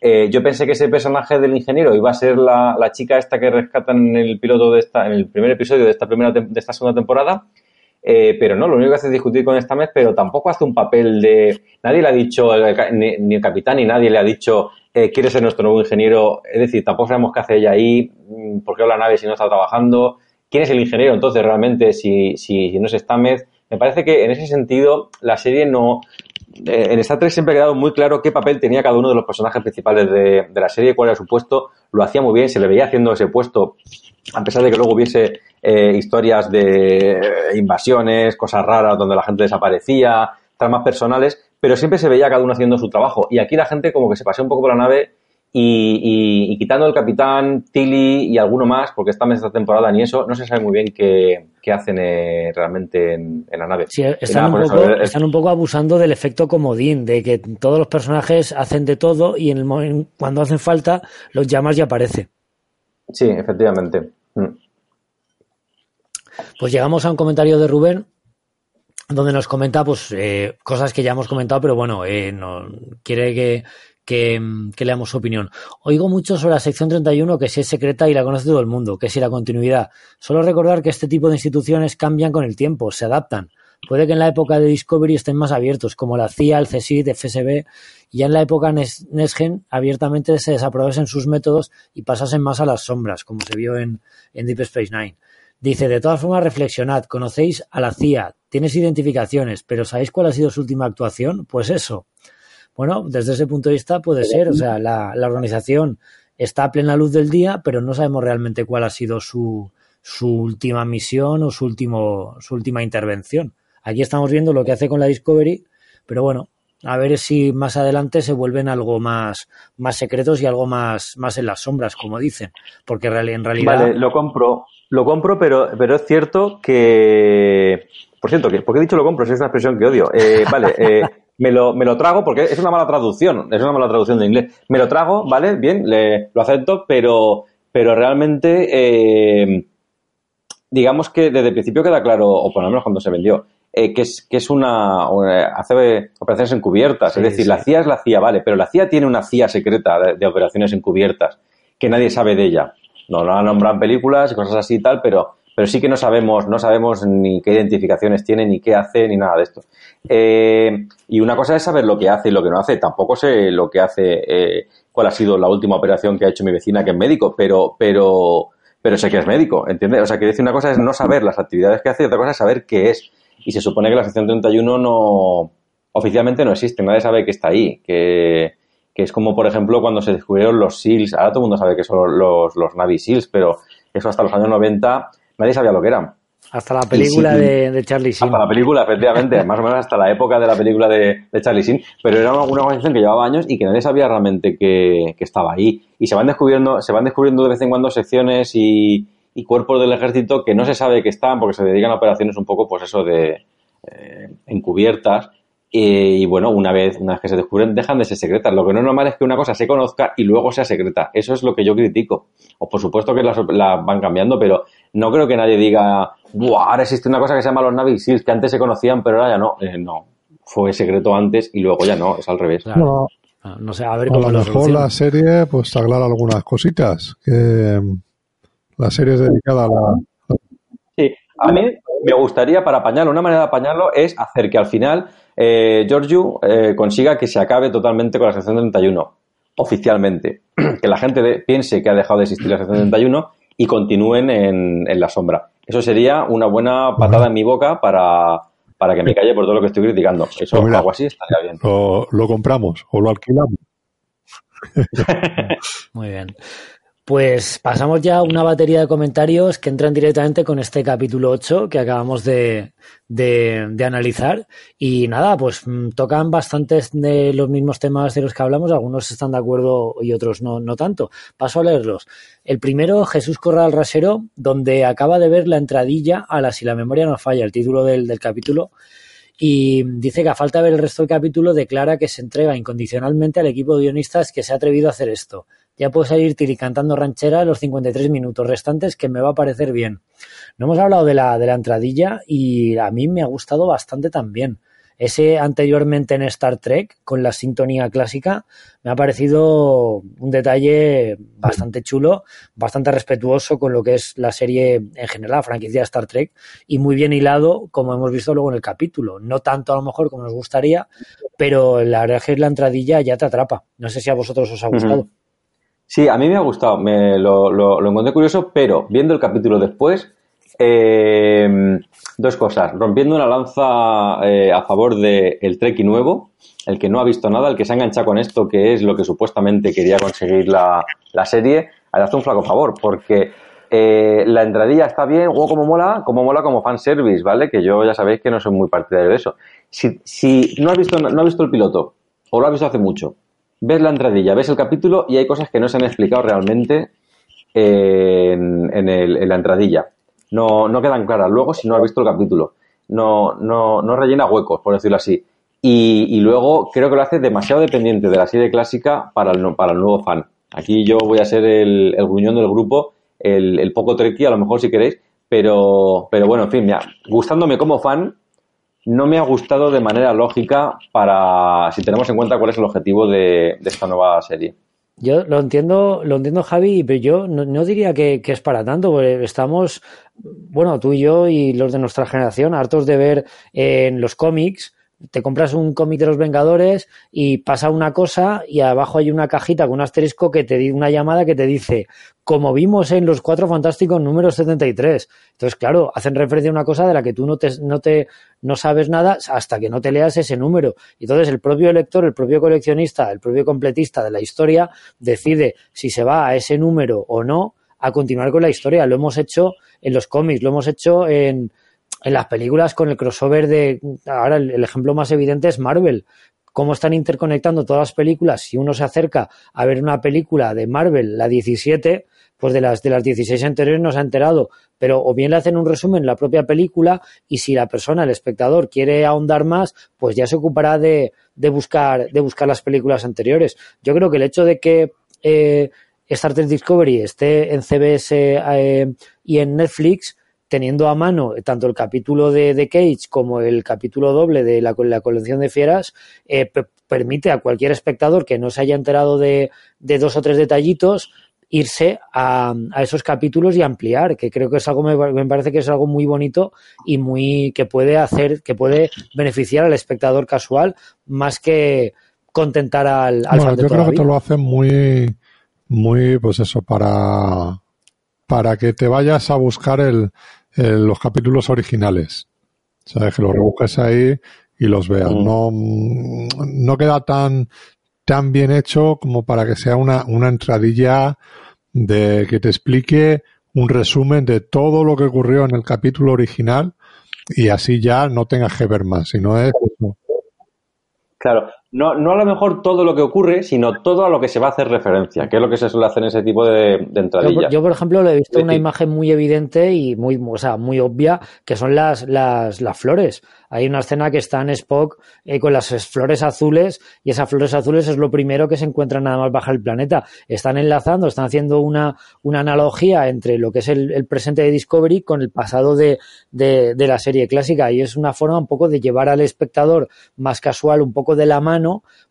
Eh, yo pensé que ese personaje del ingeniero iba a ser la, la, chica esta que rescatan en el piloto de esta, en el primer episodio de esta primera de esta segunda temporada, eh, pero no, lo único que hace es discutir con esta mes, pero tampoco hace un papel de. Nadie le ha dicho, ni, ni el capitán ni nadie le ha dicho, eh, quiere ser nuestro nuevo ingeniero. Es decir, tampoco sabemos qué hace ella ahí, mm, por qué habla nave si no está trabajando. ¿Quién es el ingeniero entonces realmente si, si, no es Stamez? Me parece que en ese sentido la serie no. Eh, en Star Trek siempre ha quedado muy claro qué papel tenía cada uno de los personajes principales de, de la serie, cuál era su puesto. Lo hacía muy bien, se le veía haciendo ese puesto, a pesar de que luego hubiese eh, historias de invasiones, cosas raras donde la gente desaparecía, tramas personales, pero siempre se veía cada uno haciendo su trabajo. Y aquí la gente como que se pasó un poco por la nave y, quitando el capitán, Tilly y alguno más, porque esta esta temporada ni eso, no se sabe muy bien qué, hacen eh, realmente en, la nave. Sí, están, un poco, están, un poco, abusando del efecto comodín, de que todos los personajes hacen de todo y en el cuando hacen falta los llamas y aparece. Sí, efectivamente. Mm. Pues llegamos a un comentario de Rubén donde nos comenta pues eh, cosas que ya hemos comentado, pero bueno, eh, no, quiere que, que, leamos su opinión. Oigo mucho sobre la sección 31 que si es secreta y la conoce todo el mundo, que si la continuidad. Solo recordar que este tipo de instituciones cambian con el tiempo, se adaptan. Puede que en la época de Discovery estén más abiertos, como la CIA, el CSID, FSB, y ya en la época Nesgen abiertamente se desaprobasen sus métodos y pasasen más a las sombras, como se vio en, en Deep Space Nine. Dice, de todas formas, reflexionad, conocéis a la CIA, tienes identificaciones, pero ¿sabéis cuál ha sido su última actuación? Pues eso. Bueno, desde ese punto de vista puede ser, o sea, la, organización está a plena luz del día, pero no sabemos realmente cuál ha sido su, su última misión o su, último, su última intervención. Aquí estamos viendo lo que hace con la Discovery, pero bueno, a ver si más adelante se vuelven algo más, más secretos y algo más, más en las sombras, como dicen. Porque en realidad. Vale, lo compro. Lo compro, pero, pero es cierto que. Por cierto, que, porque he dicho lo compro, si es una expresión que odio. Eh, vale, eh, me, lo, me lo trago porque es una mala traducción, es una mala traducción de inglés. Me lo trago, vale, bien, le, lo acepto, pero, pero realmente, eh, digamos que desde el principio queda claro, o por lo menos cuando se vendió, que, es, que es una, hace operaciones encubiertas. es decir, la CIA es la CIA, vale, pero la CIA tiene una CIA secreta de, de operaciones encubiertas que nadie sabe de ella. No la nombran películas y cosas así y tal, pero, pero sí que no sabemos, no sabemos ni qué identificaciones tiene, ni qué hace, ni nada de esto. Eh, y una cosa es saber lo que hace y lo que no hace. Tampoco sé lo que hace, eh, cuál ha sido la última operación que ha hecho mi vecina, que es médico, pero, pero, pero sé que es médico, ¿entiendes? O sea, que decir una cosa es no saber las actividades que hace y otra cosa es saber qué es. Y se supone que la sección 31 no, oficialmente no existe, nadie sabe que está ahí, que, que es como, por ejemplo, cuando se descubrieron los SEALs. Ahora todo el mundo sabe que son los, los Navy SEALs, pero eso hasta los años 90 nadie sabía lo que eran. Hasta la película de, de, Charlie Sheen. Hasta la película, efectivamente, más o menos hasta la época de la película de, de Charlie Sheen, pero era una organización que llevaba años y que nadie sabía realmente que, que, estaba ahí. Y se van descubriendo, se van descubriendo de vez en cuando secciones y, y, cuerpos del ejército que no se sabe que están porque se dedican a operaciones un poco, pues eso de eh, encubiertas y bueno, una vez, una vez que se descubren, dejan de ser secretas. Lo que no es normal es que una cosa se conozca y luego sea secreta. Eso es lo que yo critico. O por supuesto que las, van cambiando, pero no creo que nadie diga, Buah, ahora existe una cosa que se llama los Navy Seals, que antes se conocían, pero ahora ya no. Eh, no. Fue secreto antes y luego ya no, es al revés. No, no sé, a ver cómo a lo mejor la serie pues aclara algunas cositas. Que la serie es dedicada a la. Sí, a mí me gustaría, para apañarlo, una manera de apañarlo es hacer que al final eh, Giorgio eh, consiga que se acabe totalmente con la sección 31, oficialmente. que la gente piense que ha dejado de existir la sección 31 y continúen en, en la sombra. Eso sería una buena patada en mi boca para, para que me calle por todo lo que estoy criticando. Eso, pues algo así estaría bien. Lo, lo compramos o lo alquilamos. Muy bien. Pues pasamos ya a una batería de comentarios que entran directamente con este capítulo 8 que acabamos de, de, analizar. Y nada, pues mm, tocan bastantes de los mismos temas de los que hablamos. Algunos están de acuerdo y otros no, no tanto. Paso a leerlos. El primero, Jesús Corral Rasero, donde acaba de ver la entradilla a la Si la memoria no falla, el título del, del capítulo y dice que a falta de ver el resto del capítulo declara que se entrega incondicionalmente al equipo de guionistas que se ha atrevido a hacer esto. Ya puedo salir tiricantando ranchera los 53 minutos restantes que me va a parecer bien. No hemos hablado de la, de la entradilla y a mí me ha gustado bastante también. Ese anteriormente en Star Trek, con la sintonía clásica, me ha parecido un detalle bastante chulo, bastante respetuoso con lo que es la serie en general, la franquicia de Star Trek, y muy bien hilado, como hemos visto luego en el capítulo. No tanto a lo mejor como nos gustaría, pero la verdad es que la entradilla ya te atrapa. No sé si a vosotros os ha gustado. Sí, a mí me ha gustado, me lo, encontré curioso, pero viendo el capítulo después, eh, dos cosas. Rompiendo una lanza eh, a favor del el Treki nuevo, el que no ha visto nada, el que se ha enganchado con esto, que es lo que supuestamente quería conseguir la, la serie, hace un flaco favor, porque eh, la entradilla está bien, o como mola, como mola como fanservice, ¿vale? Que yo ya sabéis que no soy muy partidario de eso. Si, si no has visto, no has visto el piloto, o lo has visto hace mucho, ves la entradilla, ves el capítulo y hay cosas que no se han explicado realmente en, el, la entradilla no, no quedan claras luego si no has visto el capítulo. No, no, no rellena huecos, por decirlo así. Y, luego creo que lo hace demasiado dependiente de la serie clásica para el, para el nuevo fan. Aquí yo voy a ser el, el gruñón del grupo, el, el poco trekkie, a lo mejor si queréis, pero, pero bueno, en fin, mira, gustándome como fan, no me ha gustado de manera lógica para si tenemos en cuenta cuál es el objetivo de, esta nueva serie. Yo lo entiendo, lo entiendo, Javi, pero yo no, diría que, que, es para tanto, porque estamos, bueno, tú y yo y los de nuestra generación, hartos de ver en los cómics te compras un cómic de los Vengadores y pasa una cosa y abajo hay una cajita con un asterisco que te dice una llamada que te dice, como vimos en los Cuatro Fantásticos número 73. Entonces, claro, hacen referencia a una cosa de la que tú no te, no te, no sabes nada hasta que no te leas ese número. Entonces, el propio lector, el propio coleccionista, el propio completista de la historia decide si se va a ese número o no a continuar con la historia. Lo hemos hecho en los cómics, lo hemos hecho en, en las películas con el crossover de ahora el, ejemplo más evidente es Marvel. Cómo están interconectando todas las películas. Si uno se acerca a ver una película de Marvel la 17 pues de las de las 16 anteriores no se ha enterado. Pero o bien le hacen un resumen en la propia película y si la persona el espectador quiere ahondar más pues ya se ocupará de, de buscar de buscar las películas anteriores. Yo creo que el hecho de que eh, Star Trek Discovery esté en CBS eh, y en Netflix teniendo a mano tanto el capítulo de, de Cage como el capítulo doble de la, la colección de fieras, eh, permite a cualquier espectador que no se haya enterado de, de dos o tres detallitos irse a, a, esos capítulos y ampliar, que creo que es algo, me, me, parece que es algo muy bonito y muy, que puede hacer, que puede beneficiar al espectador casual más que contentar al, al bueno, fan de yo creo que te lo hacen muy, muy, pues eso, para, para que te vayas a buscar el, el, los capítulos originales. ¿Sabes? Que los rebusques ahí y los veas. Mm. No, no queda tan, tan bien hecho como para que sea una, una entradilla de que te explique un resumen de todo lo que ocurrió en el capítulo original y así ya no tengas que ver más, sino es. Claro, no, no a lo mejor todo lo que ocurre, sino todo a lo que se va a hacer referencia, que es lo que se suele hacer en ese tipo de, de Yo, entradillas. yo, por ejemplo, le he visto una imagen muy evidente y muy, o sea, muy obvia, que son las, las, las flores. Hay una escena que está en Spock eh, con las flores azules y esas flores azules es lo primero que se encuentra nada más bajar el planeta. Están enlazando, están haciendo una, una analogía entre lo que es el, el presente de Discovery con el pasado de, de, de la serie clásica y es una forma un poco de llevar al espectador más casual un poco de la mano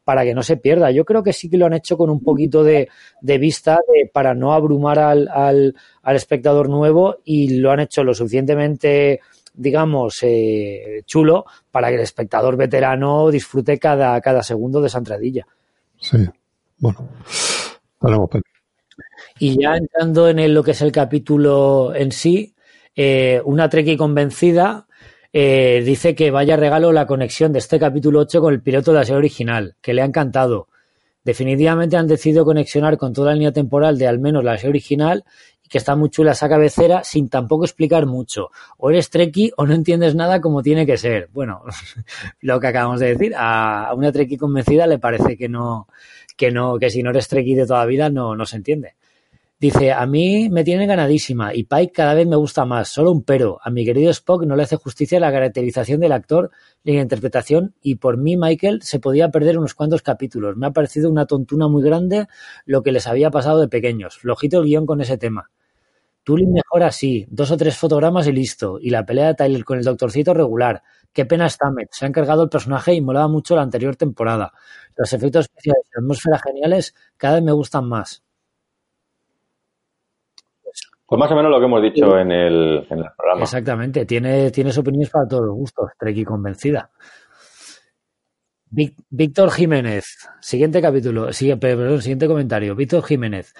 para que no se pierda. Yo creo que sí que lo han hecho con un poquito de, de vista de, para no abrumar al, al, al, espectador nuevo y lo han hecho lo suficientemente digamos, eh, chulo para que el espectador veterano disfrute cada, cada segundo de esa entradilla. Sí, bueno, tenemos Y ya entrando en el, lo que es el capítulo en sí, eh, una Trekkie convencida eh, dice que vaya regalo la conexión de este capítulo 8 con el piloto de la serie original, que le ha encantado. Definitivamente han decidido conexionar con toda la línea temporal de al menos la serie original y que está muy chula esa cabecera sin tampoco explicar mucho. O eres Trekkie o no entiendes nada como tiene que ser. Bueno, lo que acabamos de decir, a una Trekkie convencida le parece que no, que no, que si no eres Trekkie de toda vida no, no se entiende. Dice, a mí me tiene ganadísima y Pike cada vez me gusta más, solo un pero. A mi querido Spock no le hace justicia la caracterización del actor ni la interpretación y por mí Michael se podía perder unos cuantos capítulos. Me ha parecido una tontuna muy grande lo que les había pasado de pequeños. Flojito el guion con ese tema. Tully mejor así, dos o tres fotogramas y listo. Y la pelea de Tyler con el doctorcito regular. Qué pena Stamets, se ha encargado el personaje y molaba mucho la anterior temporada. Los efectos especiales y la atmósfera geniales cada vez me gustan más. Pues más o menos lo que hemos dicho en el, en el programa. Exactamente, tiene, tienes opiniones para todos los gustos, Treki convencida. Víctor Jiménez, siguiente capítulo, sigue, perdón, siguiente comentario. Víctor Jiménez,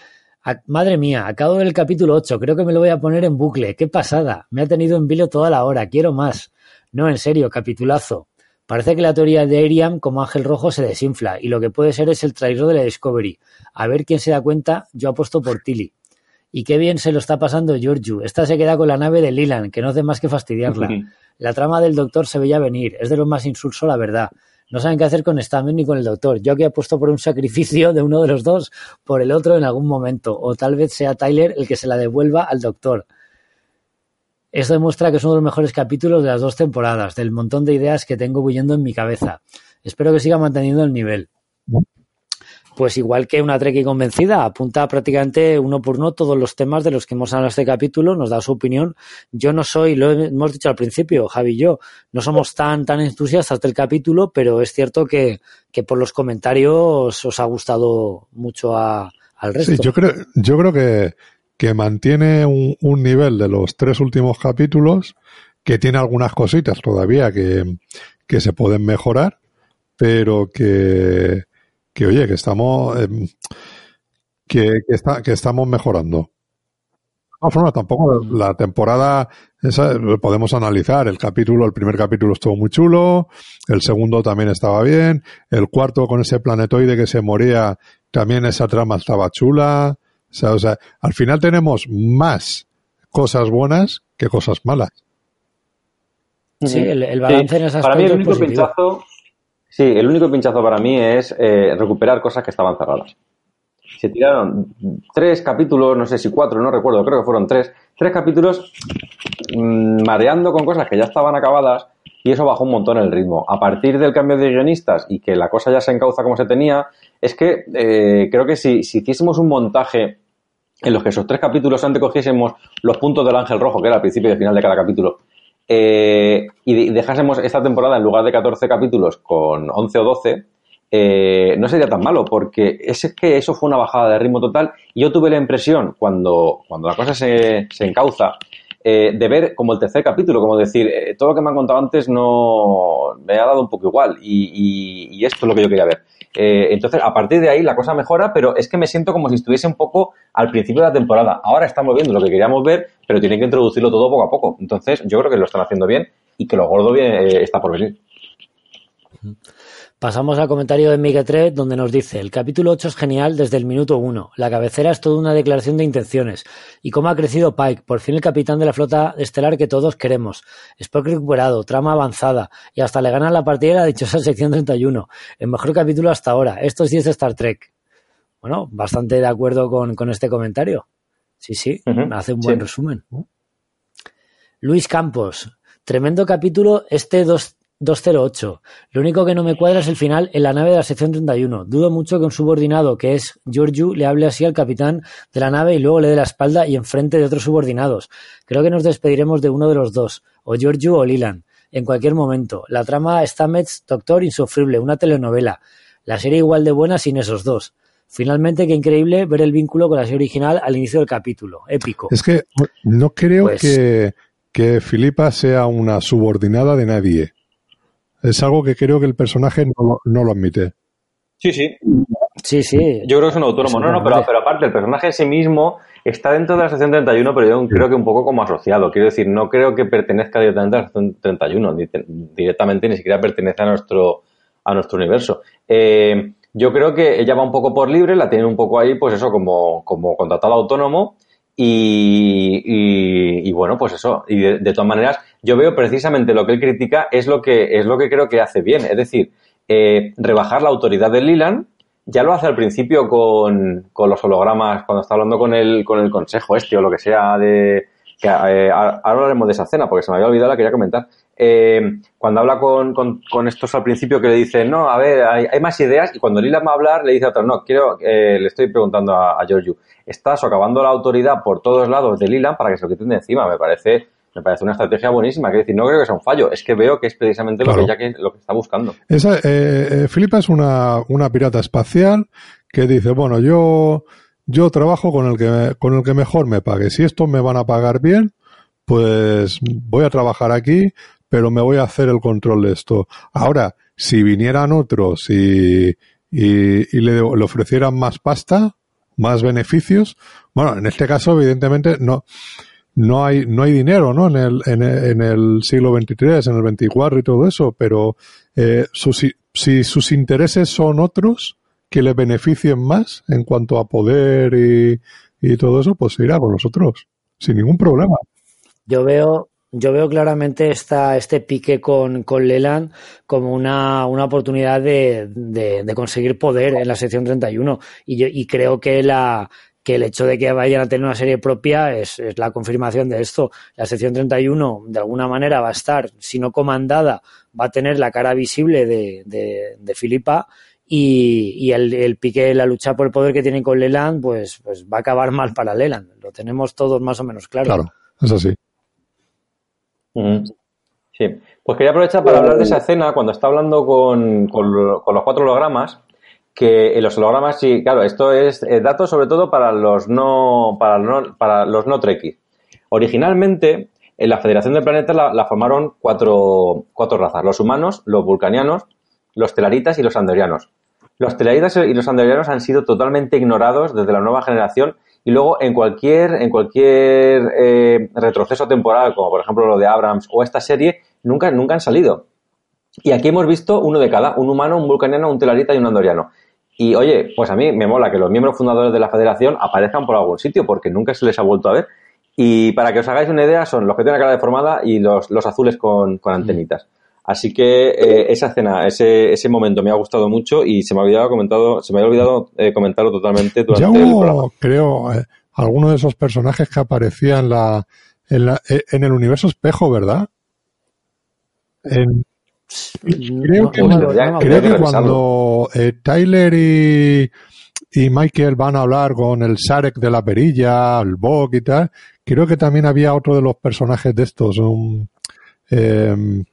madre mía, acabo del capítulo 8, creo que me lo voy a poner en bucle. ¡Qué pasada! Me ha tenido en vilo toda la hora, quiero más. No, en serio, capitulazo. Parece que la teoría de Ariam como ángel rojo se desinfla y lo que puede ser es el traidor de la Discovery. A ver quién se da cuenta, yo apuesto por Tilly. Y qué bien se lo está pasando Giorgio. Esta se queda con la nave de Lilan, que no hace más que fastidiarla. La trama del doctor se veía venir. Es de lo más insulso, la verdad. No saben qué hacer con Stamen ni con el doctor. Yo que he puesto por un sacrificio de uno de los dos por el otro en algún momento. O tal vez sea Tyler el que se la devuelva al doctor. Esto demuestra que es uno de los mejores capítulos de las dos temporadas, del montón de ideas que tengo huyendo en mi cabeza. Espero que siga manteniendo el nivel pues igual que una Trekkie convencida, apunta prácticamente uno por uno todos los temas de los que hemos hablado en este capítulo, nos da su opinión. Yo no soy, lo hemos dicho al principio, Javi y yo, no somos tan, tan entusiastas del capítulo, pero es cierto que, por los comentarios os ha gustado mucho al resto. Sí, yo creo, yo creo que, que mantiene un, un nivel de los tres últimos capítulos, que tiene algunas cositas todavía que, que se pueden mejorar, pero que, que oye, que estamos em, que, está, que estamos mejorando. De todas formas, tampoco la temporada esa podemos analizar. El capítulo, el primer capítulo estuvo muy chulo, el segundo también estaba bien, el cuarto con ese planetoide que se moría, también esa trama estaba chula. O sea, o sea al final tenemos más cosas buenas que cosas malas. Sí, el, balance en esas Para mí el único pinchazo Sí, el único pinchazo para mí es eh, recuperar cosas que estaban cerradas. Se tiraron tres capítulos, no sé si cuatro, no recuerdo, creo que fueron tres, tres capítulos mm, mareando con cosas que ya estaban acabadas y eso bajó un montón el ritmo. A partir del cambio de guionistas y que la cosa ya se encauza como se tenía, es que eh, creo que si, si hiciésemos un montaje en los que esos tres capítulos antes cogiésemos los puntos del ángel rojo, que era el principio y el final de cada capítulo, eh, y dejásemos esta temporada en lugar de 14 capítulos con 11 o 12, eh, no sería tan malo, porque es que eso fue una bajada de ritmo total. Y yo tuve la impresión, cuando, cuando la cosa se, se encauza, eh, de ver como el tercer capítulo, como decir, todo lo que me han contado antes no me ha dado un poco igual y esto es lo que yo quería ver. Eh, entonces, a partir de ahí la cosa mejora, pero es que me siento como si estuviese un poco al principio de la temporada. Ahora estamos viendo lo que queríamos ver, pero tienen que introducirlo todo poco a poco. Entonces, yo creo que lo están haciendo bien y que lo gordo bien, eh, está por venir. Pasamos al comentario de Miguel donde nos dice, el capítulo 8 es genial desde el minuto 1. La cabecera es toda una declaración de intenciones. Y cómo ha crecido Pike, por fin el capitán de la flota estelar que todos queremos. Spock recuperado, trama avanzada, y hasta le ganan la partida la dichosa sección 31. El mejor capítulo hasta ahora. Esto es 10 de Star Trek. Bueno, bastante de acuerdo con, este comentario. Sí, sí, hace un buen resumen. Luis Campos, tremendo capítulo este 2 208. Lo único que no me cuadra es el final en la nave de la sección 31. Dudo mucho que un subordinado, que es Giorgio, le hable así al capitán de la nave y luego le dé la espalda y enfrente de otros subordinados. Creo que nos despediremos de uno de los dos, o Giorgio o Lilan, en cualquier momento. La trama Stamets, Doctor Insufrible, una telenovela. La serie igual de buena sin esos dos. Finalmente, qué increíble ver el vínculo con la serie original al inicio del capítulo. Épico. Es que no creo pues que, que Filipa sea una subordinada de nadie. Es algo que creo que el personaje no, lo admite. Sí, sí. Sí, sí. Yo creo que es un autónomo. No, no, pero, aparte, el personaje en sí mismo está dentro de la sección 31, pero yo creo que un poco como asociado. Quiero decir, no creo que pertenezca directamente a la sección 31, directamente ni siquiera pertenece a nuestro, a nuestro universo. Eh, yo creo que ella va un poco por libre, la tiene un poco ahí, pues eso, como, como contratado autónomo. Y, bueno, pues eso. Y de, todas maneras, yo veo precisamente lo que él critica es lo que, es lo que creo que hace bien. Es decir, eh, rebajar la autoridad de Lilan, ya lo hace al principio con, con, los hologramas, cuando está hablando con el, con el consejo este o lo que sea de... Que, eh, ahora hablaremos de esa escena porque se me había olvidado, la quería comentar. Eh, cuando habla con, con, con, estos al principio que le dicen, no, a ver, hay, hay más ideas, y cuando Lila va a hablar, le dice a otro, no, quiero, eh, le estoy preguntando a, a Giorgio, está socavando la autoridad por todos lados de Lila para que se lo quiten de encima, me parece me parece una estrategia buenísima. Quiero decir, no creo que sea un fallo, es que veo que es precisamente claro. lo, que lo está buscando. Esa, eh, Filipa es una, una pirata espacial que dice, bueno, yo, yo trabajo con el, que, con el que mejor me pague. Si estos me van a pagar bien, pues voy a trabajar aquí, pero me voy a hacer el control de esto. Ahora, si vinieran otros y, y, y le, ofrecieran más pasta, más beneficios, bueno, en este caso, evidentemente, no, no hay, no hay dinero, ¿no? En el, en, en el siglo XXIII, en el XXIV y todo eso, pero eh, si sus intereses son otros que le beneficien más en cuanto a poder y, y todo eso, pues irá con nosotros, sin ningún problema. Yo veo, yo veo claramente esta, este pique con, con Leland como una, una oportunidad de, de, de, conseguir poder en la sección 31. Y, yo, y creo que la, que el hecho de que vayan a tener una serie propia es, es, la confirmación de esto. La sección 31 de alguna manera va a estar, si no comandada, va a tener la cara visible de, de, de Filipa y, y el, el, pique, la lucha por el poder que tienen con Leland, pues, pues va a acabar mal para Leland. Lo tenemos todos más o menos claro. Claro, es así. Sí, pues quería aprovechar para hablar de esa escena cuando está hablando con, con, con los cuatro hologramas que en los hologramas sí, claro, esto es eh, datos sobre todo para los no para, no, para los no trekkies. Originalmente, en la Federación de Planetas la, la, formaron cuatro, cuatro razas, los humanos, los vulcanianos, los telaritas y los andorianos. Los telaritas y los andorianos han sido totalmente ignorados desde la nueva generación y luego en cualquier, en cualquier eh, retroceso temporal, como por ejemplo lo de Abrams o esta serie, nunca, nunca han salido. Y aquí hemos visto uno de cada, un humano, un vulcaniano, un telarita y un andoriano. Y oye, pues a mí me mola que los miembros fundadores de la federación aparezcan por algún sitio, porque nunca se les ha vuelto a ver. Y para que os hagáis una idea, son los que tienen la cara deformada y los, los azules con, con antenitas. Así que eh, esa escena, ese, ese momento me ha gustado mucho y se me había comentado, se me había olvidado eh, comentarlo totalmente durante ya hubo, el programa. creo, eh, alguno de esos personajes que aparecía en la, en, la, eh, en el universo espejo, ¿verdad? En, Creo que, no, creo que, que cuando eh, Tyler y, y, Michael van a hablar con el Sarek de la perilla, el Bog y tal, creo que también había otro de los personajes de estos, un... Eh,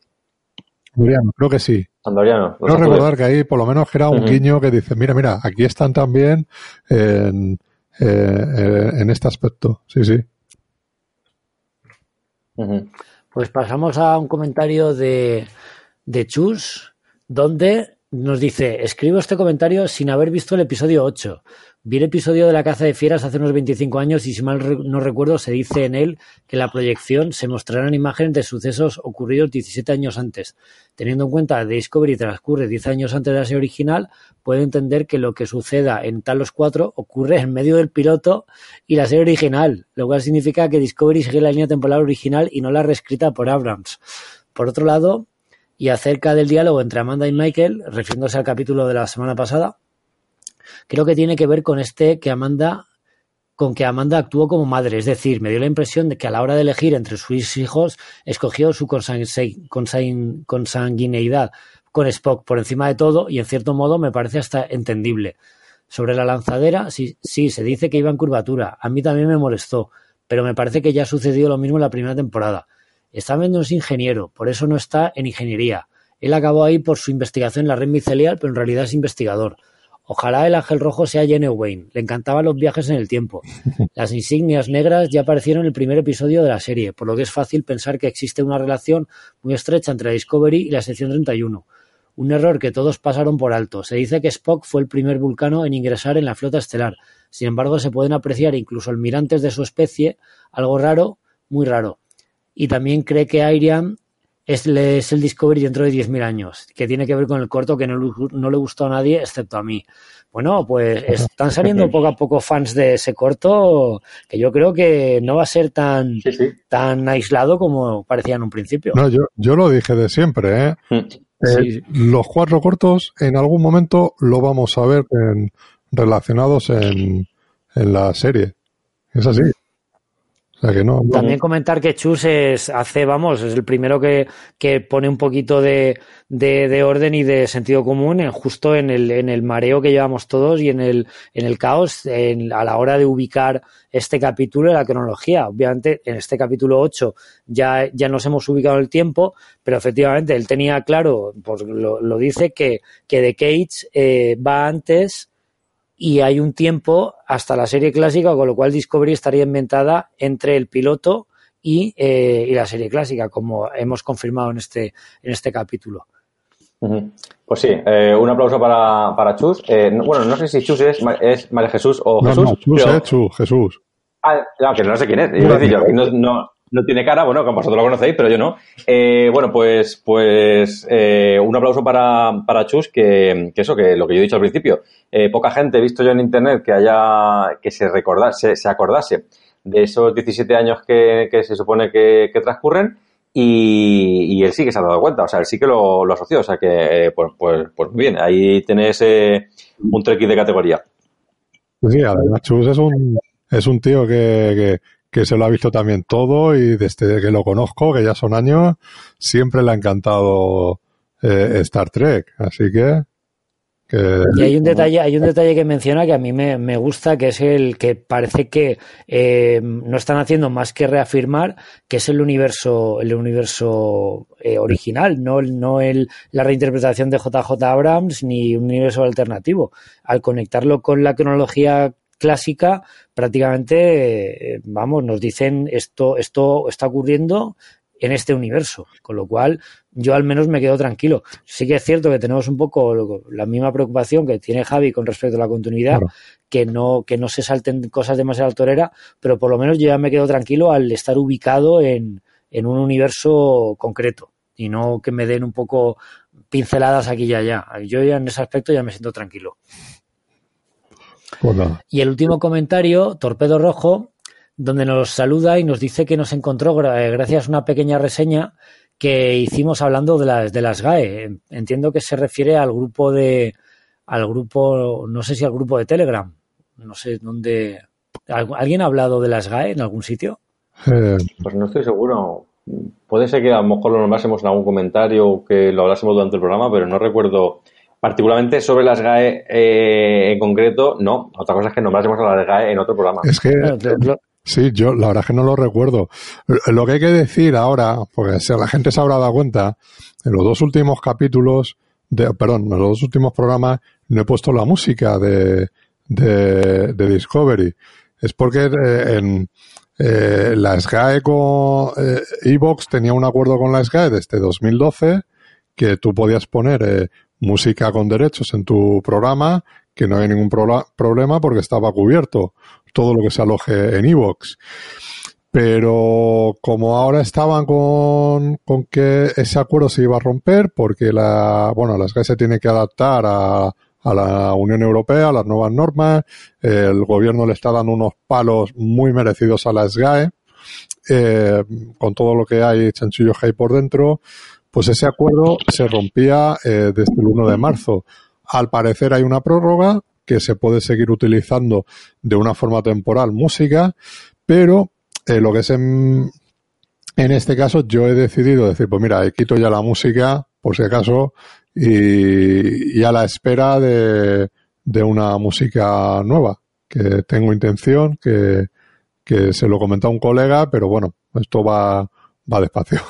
Andoriano, creo que sí. Andoriano. Creo recordar que ahí por lo menos era un uh -huh. guiño que dice, mira, mira, aquí están también en, eh, en este aspecto. Sí, sí. Uh -huh. Pues pasamos a un comentario de de Chus, donde nos dice, escribo este comentario sin haber visto el episodio 8. Vi el episodio de la caza de fieras hace unos 25 años y si mal no recuerdo se dice en él que la proyección se mostrarán imágenes de sucesos ocurridos 17 años antes. Teniendo en cuenta que Discovery transcurre 10 años antes de la serie original, puede entender que lo que suceda en Talos 4 ocurre en medio del piloto y la serie original, lo cual significa que Discovery sigue la línea temporal original y no la reescrita por Abrams. Por otro lado, y acerca del diálogo entre Amanda y Michael, refiriéndose al capítulo de la semana pasada, creo que tiene que ver con este que Amanda con que Amanda actuó como madre, es decir, me dio la impresión de que a la hora de elegir entre sus hijos escogió su consanguineidad con Spock por encima de todo y en cierto modo me parece hasta entendible. Sobre la lanzadera, sí, sí, se dice que iba en curvatura. A mí también me molestó, pero me parece que ya ha sucedido lo mismo en la primera temporada. Stammen no es ingeniero, por eso no está en ingeniería. Él acabó ahí por su investigación en la red micelial, pero en realidad es investigador. Ojalá el ángel rojo sea Jenny Wayne. Le encantaban los viajes en el tiempo. Las insignias negras ya aparecieron en el primer episodio de la serie, por lo que es fácil pensar que existe una relación muy estrecha entre Discovery y la sección 31. Un error que todos pasaron por alto. Se dice que Spock fue el primer vulcano en ingresar en la flota estelar. Sin embargo, se pueden apreciar incluso almirantes de su especie, algo raro, muy raro y también cree que Iriam es, es, el Discovery dentro de 10.000 años, que tiene que ver con el corto que no, no, le gustó a nadie excepto a mí. Bueno, pues están saliendo poco a poco fans de ese corto que yo creo que no va a ser tan, sí, sí. tan aislado como parecía en un principio. No, yo, yo lo dije de siempre, ¿eh? Eh, los cuatro cortos en algún momento lo vamos a ver en, relacionados en, en la serie. Es así. También comentar que Chus es, hace, vamos, es el primero que, que pone un poquito de, de, orden y de sentido común en, justo en el, en el mareo que llevamos todos y en el, en el caos en, a la hora de ubicar este capítulo en la cronología. Obviamente, en este capítulo 8 ya, ya nos hemos ubicado en el tiempo, pero efectivamente él tenía claro, pues lo, lo dice, que, que The Cage eh, va antes y hay un tiempo hasta la serie clásica, con lo cual Discovery estaría inventada entre el piloto y, eh, y la serie clásica, como hemos confirmado en este, en este capítulo. Pues sí, eh, un aplauso para, para Chus. Eh, bueno, no sé si Chus es, es María Jesús o Jesús. No, Chus, es Chus, Jesús. Ah, no, que no sé quién es. Yo, no, no, no tiene cara, bueno, como vosotros lo conocéis, pero yo no. Eh, bueno, pues, pues eh, un aplauso para, para Chus, que, que, eso, que lo que yo he dicho al principio, eh, poca gente he visto yo en internet que haya, que se recordase, se acordase de esos 17 años que, que se supone que, que transcurren y, y, él sí que se ha dado cuenta, o sea, él sí que lo, lo asoció, o sea que, pues, pues, pues muy bien, ahí tenés un trekking de categoría. Sí, además Chus es un, es un tío que, que que se lo ha visto también todo y desde que lo conozco, que ya son años, siempre le ha encantado eh, Star Trek. Así que, Y hay un detalle, hay un detalle que menciona que a mí me, me gusta, que es el que parece que eh, no están haciendo más que reafirmar que es el universo, el universo eh, original, no, no el, la reinterpretación de JJ Abrams ni un universo alternativo. Al conectarlo con la cronología clásica, prácticamente, eh, vamos, nos dicen esto, esto está ocurriendo en este universo, con lo cual yo al menos me quedo tranquilo. Sí que es cierto que tenemos un poco la misma preocupación que tiene Javi con respecto a la continuidad, que no que no se salten cosas demasiado torera, pero por lo menos yo ya me quedo tranquilo al estar ubicado en, en un universo concreto y no que me den un poco pinceladas aquí y allá. Yo ya en ese aspecto ya me siento tranquilo. Y el último comentario, Torpedo Rojo, donde nos saluda y nos dice que nos encontró eh, gracias a una pequeña reseña que hicimos hablando de las, de las GAE. Entiendo que se refiere al grupo de, al grupo, no sé si al grupo de Telegram, no sé dónde. ¿Alguien ha hablado de las GAE en algún sitio? Eh, pues no estoy seguro. Puede ser que a lo mejor lo nombrásemos en algún comentario o que lo hablásemos durante el programa, pero no recuerdo Particularmente sobre las GAE eh, en concreto, no. Otra cosa es que nombrásemos a las GAE en otro programa. Es que, sí, yo la verdad es que no lo recuerdo. Lo que hay que decir ahora, porque la gente se habrá dado cuenta, en los dos últimos capítulos, de, perdón, en los dos últimos programas, no he puesto la música de, de, de Discovery. Es porque eh, en, eh, la SGAE con eh, Evox tenía un acuerdo con la SGAE desde 2012 que tú podías poner eh, música con derechos en tu programa, que no hay ningún problema porque estaba cubierto todo lo que se aloje en iVoox. Pero como ahora estaban con, con, que ese acuerdo se iba a romper porque la, bueno, la SGAE se tiene que adaptar a, a la Unión Europea, a las nuevas normas, el gobierno le está dando unos palos muy merecidos a la SGAE, eh, con todo lo que hay chanchullo hay por dentro, pues ese acuerdo se rompía eh, desde el 1 de marzo. Al parecer hay una prórroga que se puede seguir utilizando de una forma temporal música, pero eh, lo que es en, en este caso yo he decidido decir, pues mira, quito ya la música por si acaso y, y a la espera de, de una música nueva, que tengo intención, que, se lo comenta un colega, pero bueno, esto va, va despacio.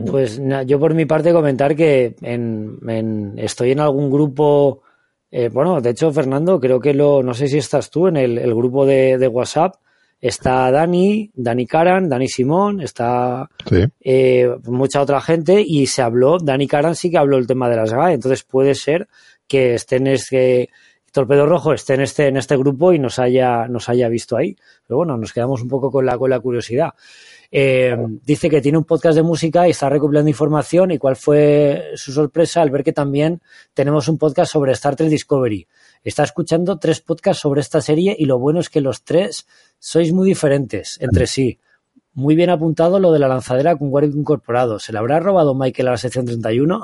Pues yo por mi parte comentar que en, estoy en algún grupo, eh, bueno, de hecho Fernando, creo que lo, no sé si estás tú en el, grupo de, WhatsApp, está Dani, Dani Karan, Dani Simón, está eh, mucha otra gente y se habló, Dani Karan sí que habló el tema de las GAE, entonces puede ser que esté en este Torpedo Rojo esté en este, en este grupo y nos haya, nos haya visto ahí. Pero bueno, nos quedamos un poco con la, con la curiosidad. Eh, dice que tiene un podcast de música y está recopilando información y cuál fue su sorpresa al ver que también tenemos un podcast sobre Star Trek Discovery. Está escuchando tres podcasts sobre esta serie y lo bueno es que los tres sois muy diferentes entre sí. muy bien apuntado lo de la lanzadera con guardia incorporado. ¿Se le habrá robado Michael a la sección 31?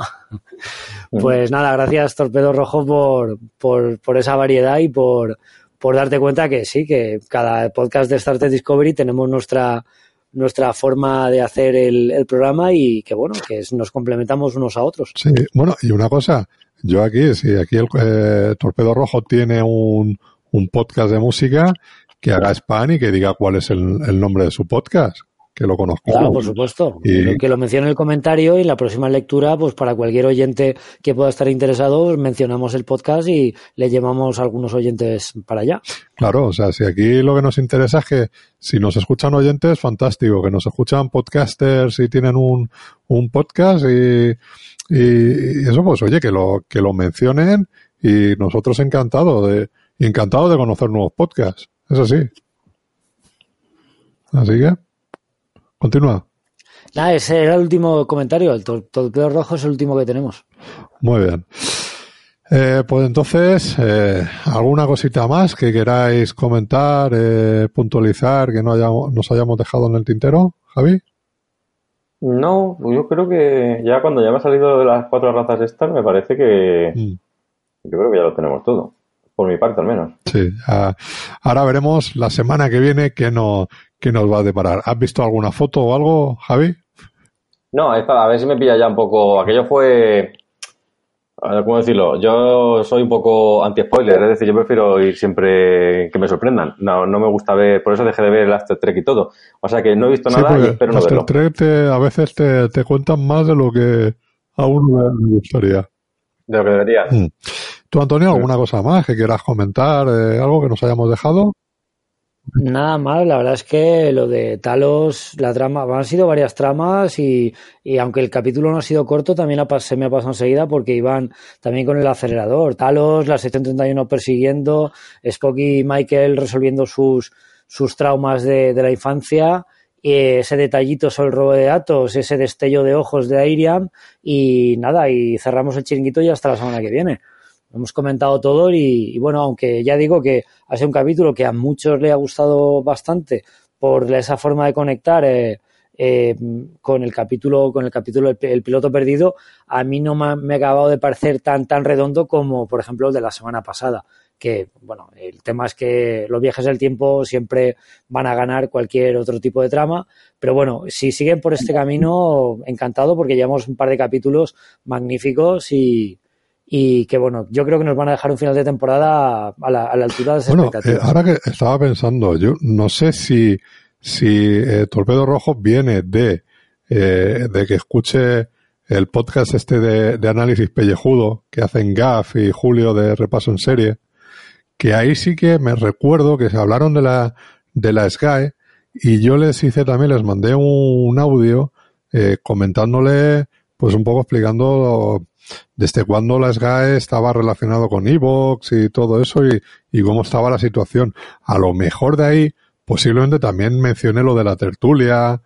pues nada, gracias Torpedo Rojo por, por, por esa variedad y por, por darte cuenta que sí, que cada podcast de Star Trek Discovery tenemos nuestra, nuestra forma de hacer el, el programa y que bueno, que nos complementamos unos a otros. Sí, bueno, y una cosa, yo aquí, si aquí el eh, Torpedo Rojo tiene un, un podcast de música, que haga spam y que diga cuál es el, el nombre de su podcast que lo conozco. Claro, por supuesto. Y... Que lo mencione en el comentario y en la próxima lectura, pues para cualquier oyente que pueda estar interesado, mencionamos el podcast y le llevamos a algunos oyentes para allá. Claro, o sea, si aquí lo que nos interesa es que si nos escuchan oyentes, fantástico, que nos escuchan podcasters y tienen un, un podcast y, y eso, pues oye, que lo, que lo mencionen y nosotros encantados de, encantado de conocer nuevos podcasts. Es así. Así que. Continúa. Nada, ese era el último comentario. El torpedo rojo es el último que tenemos. Muy bien. Eh, pues entonces, eh, ¿alguna cosita más que queráis comentar, eh, puntualizar, que no hayamos, nos hayamos dejado en el tintero, Javi? No, pues yo creo que ya cuando ya me ha salido de las cuatro razas estas, me parece que mm. yo creo que ya lo tenemos todo por mi parte al menos. Sí, ahora veremos la semana que viene qué, no, qué nos va a deparar. ¿Has visto alguna foto o algo, Javi? No, es para a ver si me pilla ya un poco. Aquello fue. A ver, ¿cómo decirlo? Yo soy un poco anti-spoiler, es decir, yo prefiero ir siempre que me sorprendan. No, no me gusta ver, por eso dejé de ver el After Trek y todo. O sea que no he visto nada y espero no verlo. After Trek a veces te, te cuentan más de lo que a uno le gustaría. De lo que debería. Mm. ¿Tú, Antonio, alguna cosa más que quieras comentar? Eh, ¿Algo que nos hayamos dejado? Nada más, la verdad es que lo de Talos, la trama, han sido varias tramas y, y aunque el capítulo no ha sido corto, también se me ha pasado enseguida porque iban también con el acelerador. Talos, la 731 persiguiendo, Spock y Michael resolviendo sus, sus traumas de, de la infancia ese detallito sobre el robo de datos, ese destello de ojos de Airiam y nada, y cerramos el chiringuito y hasta la semana que viene hemos comentado todo y, bueno, aunque ya digo que ha sido un capítulo que a muchos le ha gustado bastante por esa forma de conectar eh, eh, con el capítulo, con el capítulo el, piloto perdido, a mí no me, ha acabado de parecer tan tan redondo como, por ejemplo, el de la semana pasada. Que, bueno, el tema es que los viajes del tiempo siempre van a ganar cualquier otro tipo de trama, pero bueno, si siguen por este camino, encantado porque llevamos un par de capítulos magníficos y, y que bueno, yo creo que nos van a dejar un final de temporada a la, a la altura de esas bueno, eh, ahora que estaba pensando, yo no sé si, si eh, Torpedo Rojo viene de, eh, de que escuche el podcast este de, de, análisis pellejudo que hacen Gaff y Julio de Repaso en Serie, que ahí sí que me recuerdo que se hablaron de la, de la Sky y yo les hice también, les mandé un, un audio eh, comentándole, pues un poco explicando desde cuándo la SGAE estaba relacionado con Evox y todo eso y, y, cómo estaba la situación. A lo mejor de ahí, posiblemente también mencioné lo de la tertulia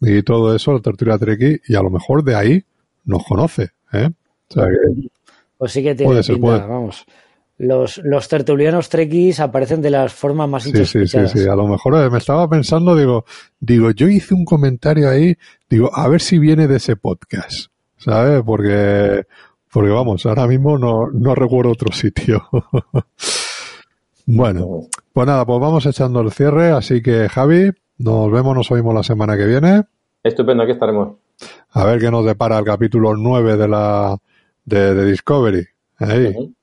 y todo eso, la tertulia Treki, y a lo mejor de ahí nos conoce. ¿eh? O sea que, pues sí que tiene puede ser, pinta, vamos. Los, los tertulianos trekkies aparecen de las formas más sí, sí, sí, sí, a lo mejor eh, me estaba pensando, digo, digo, yo hice un comentario ahí, digo, a ver si viene de ese podcast. ¿Sabes? Porque, porque vamos, ahora mismo no, no recuerdo otro sitio. bueno, pues nada, pues vamos echando el cierre, así que Javi, nos vemos, nos oímos la semana que viene. Estupendo, aquí estaremos. A ver qué nos depara el capítulo 9 de la de, de Discovery. Ahí.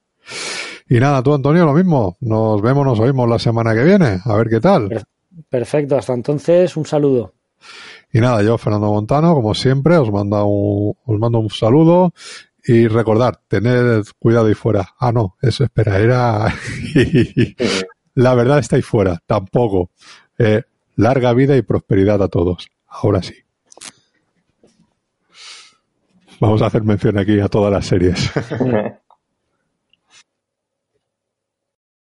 Y nada, tú Antonio, lo mismo. Nos vemos, nos oímos la semana que viene. A ver qué tal. Perfecto, hasta entonces un saludo. Y nada, yo, Fernando Montano, como siempre, os mando un, os mando un saludo y recordar, tened cuidado ahí fuera. Ah, no, eso espera, era... La verdad está ahí fuera, tampoco. Eh, larga vida y prosperidad a todos. Ahora sí. Vamos a hacer mención aquí a todas las series.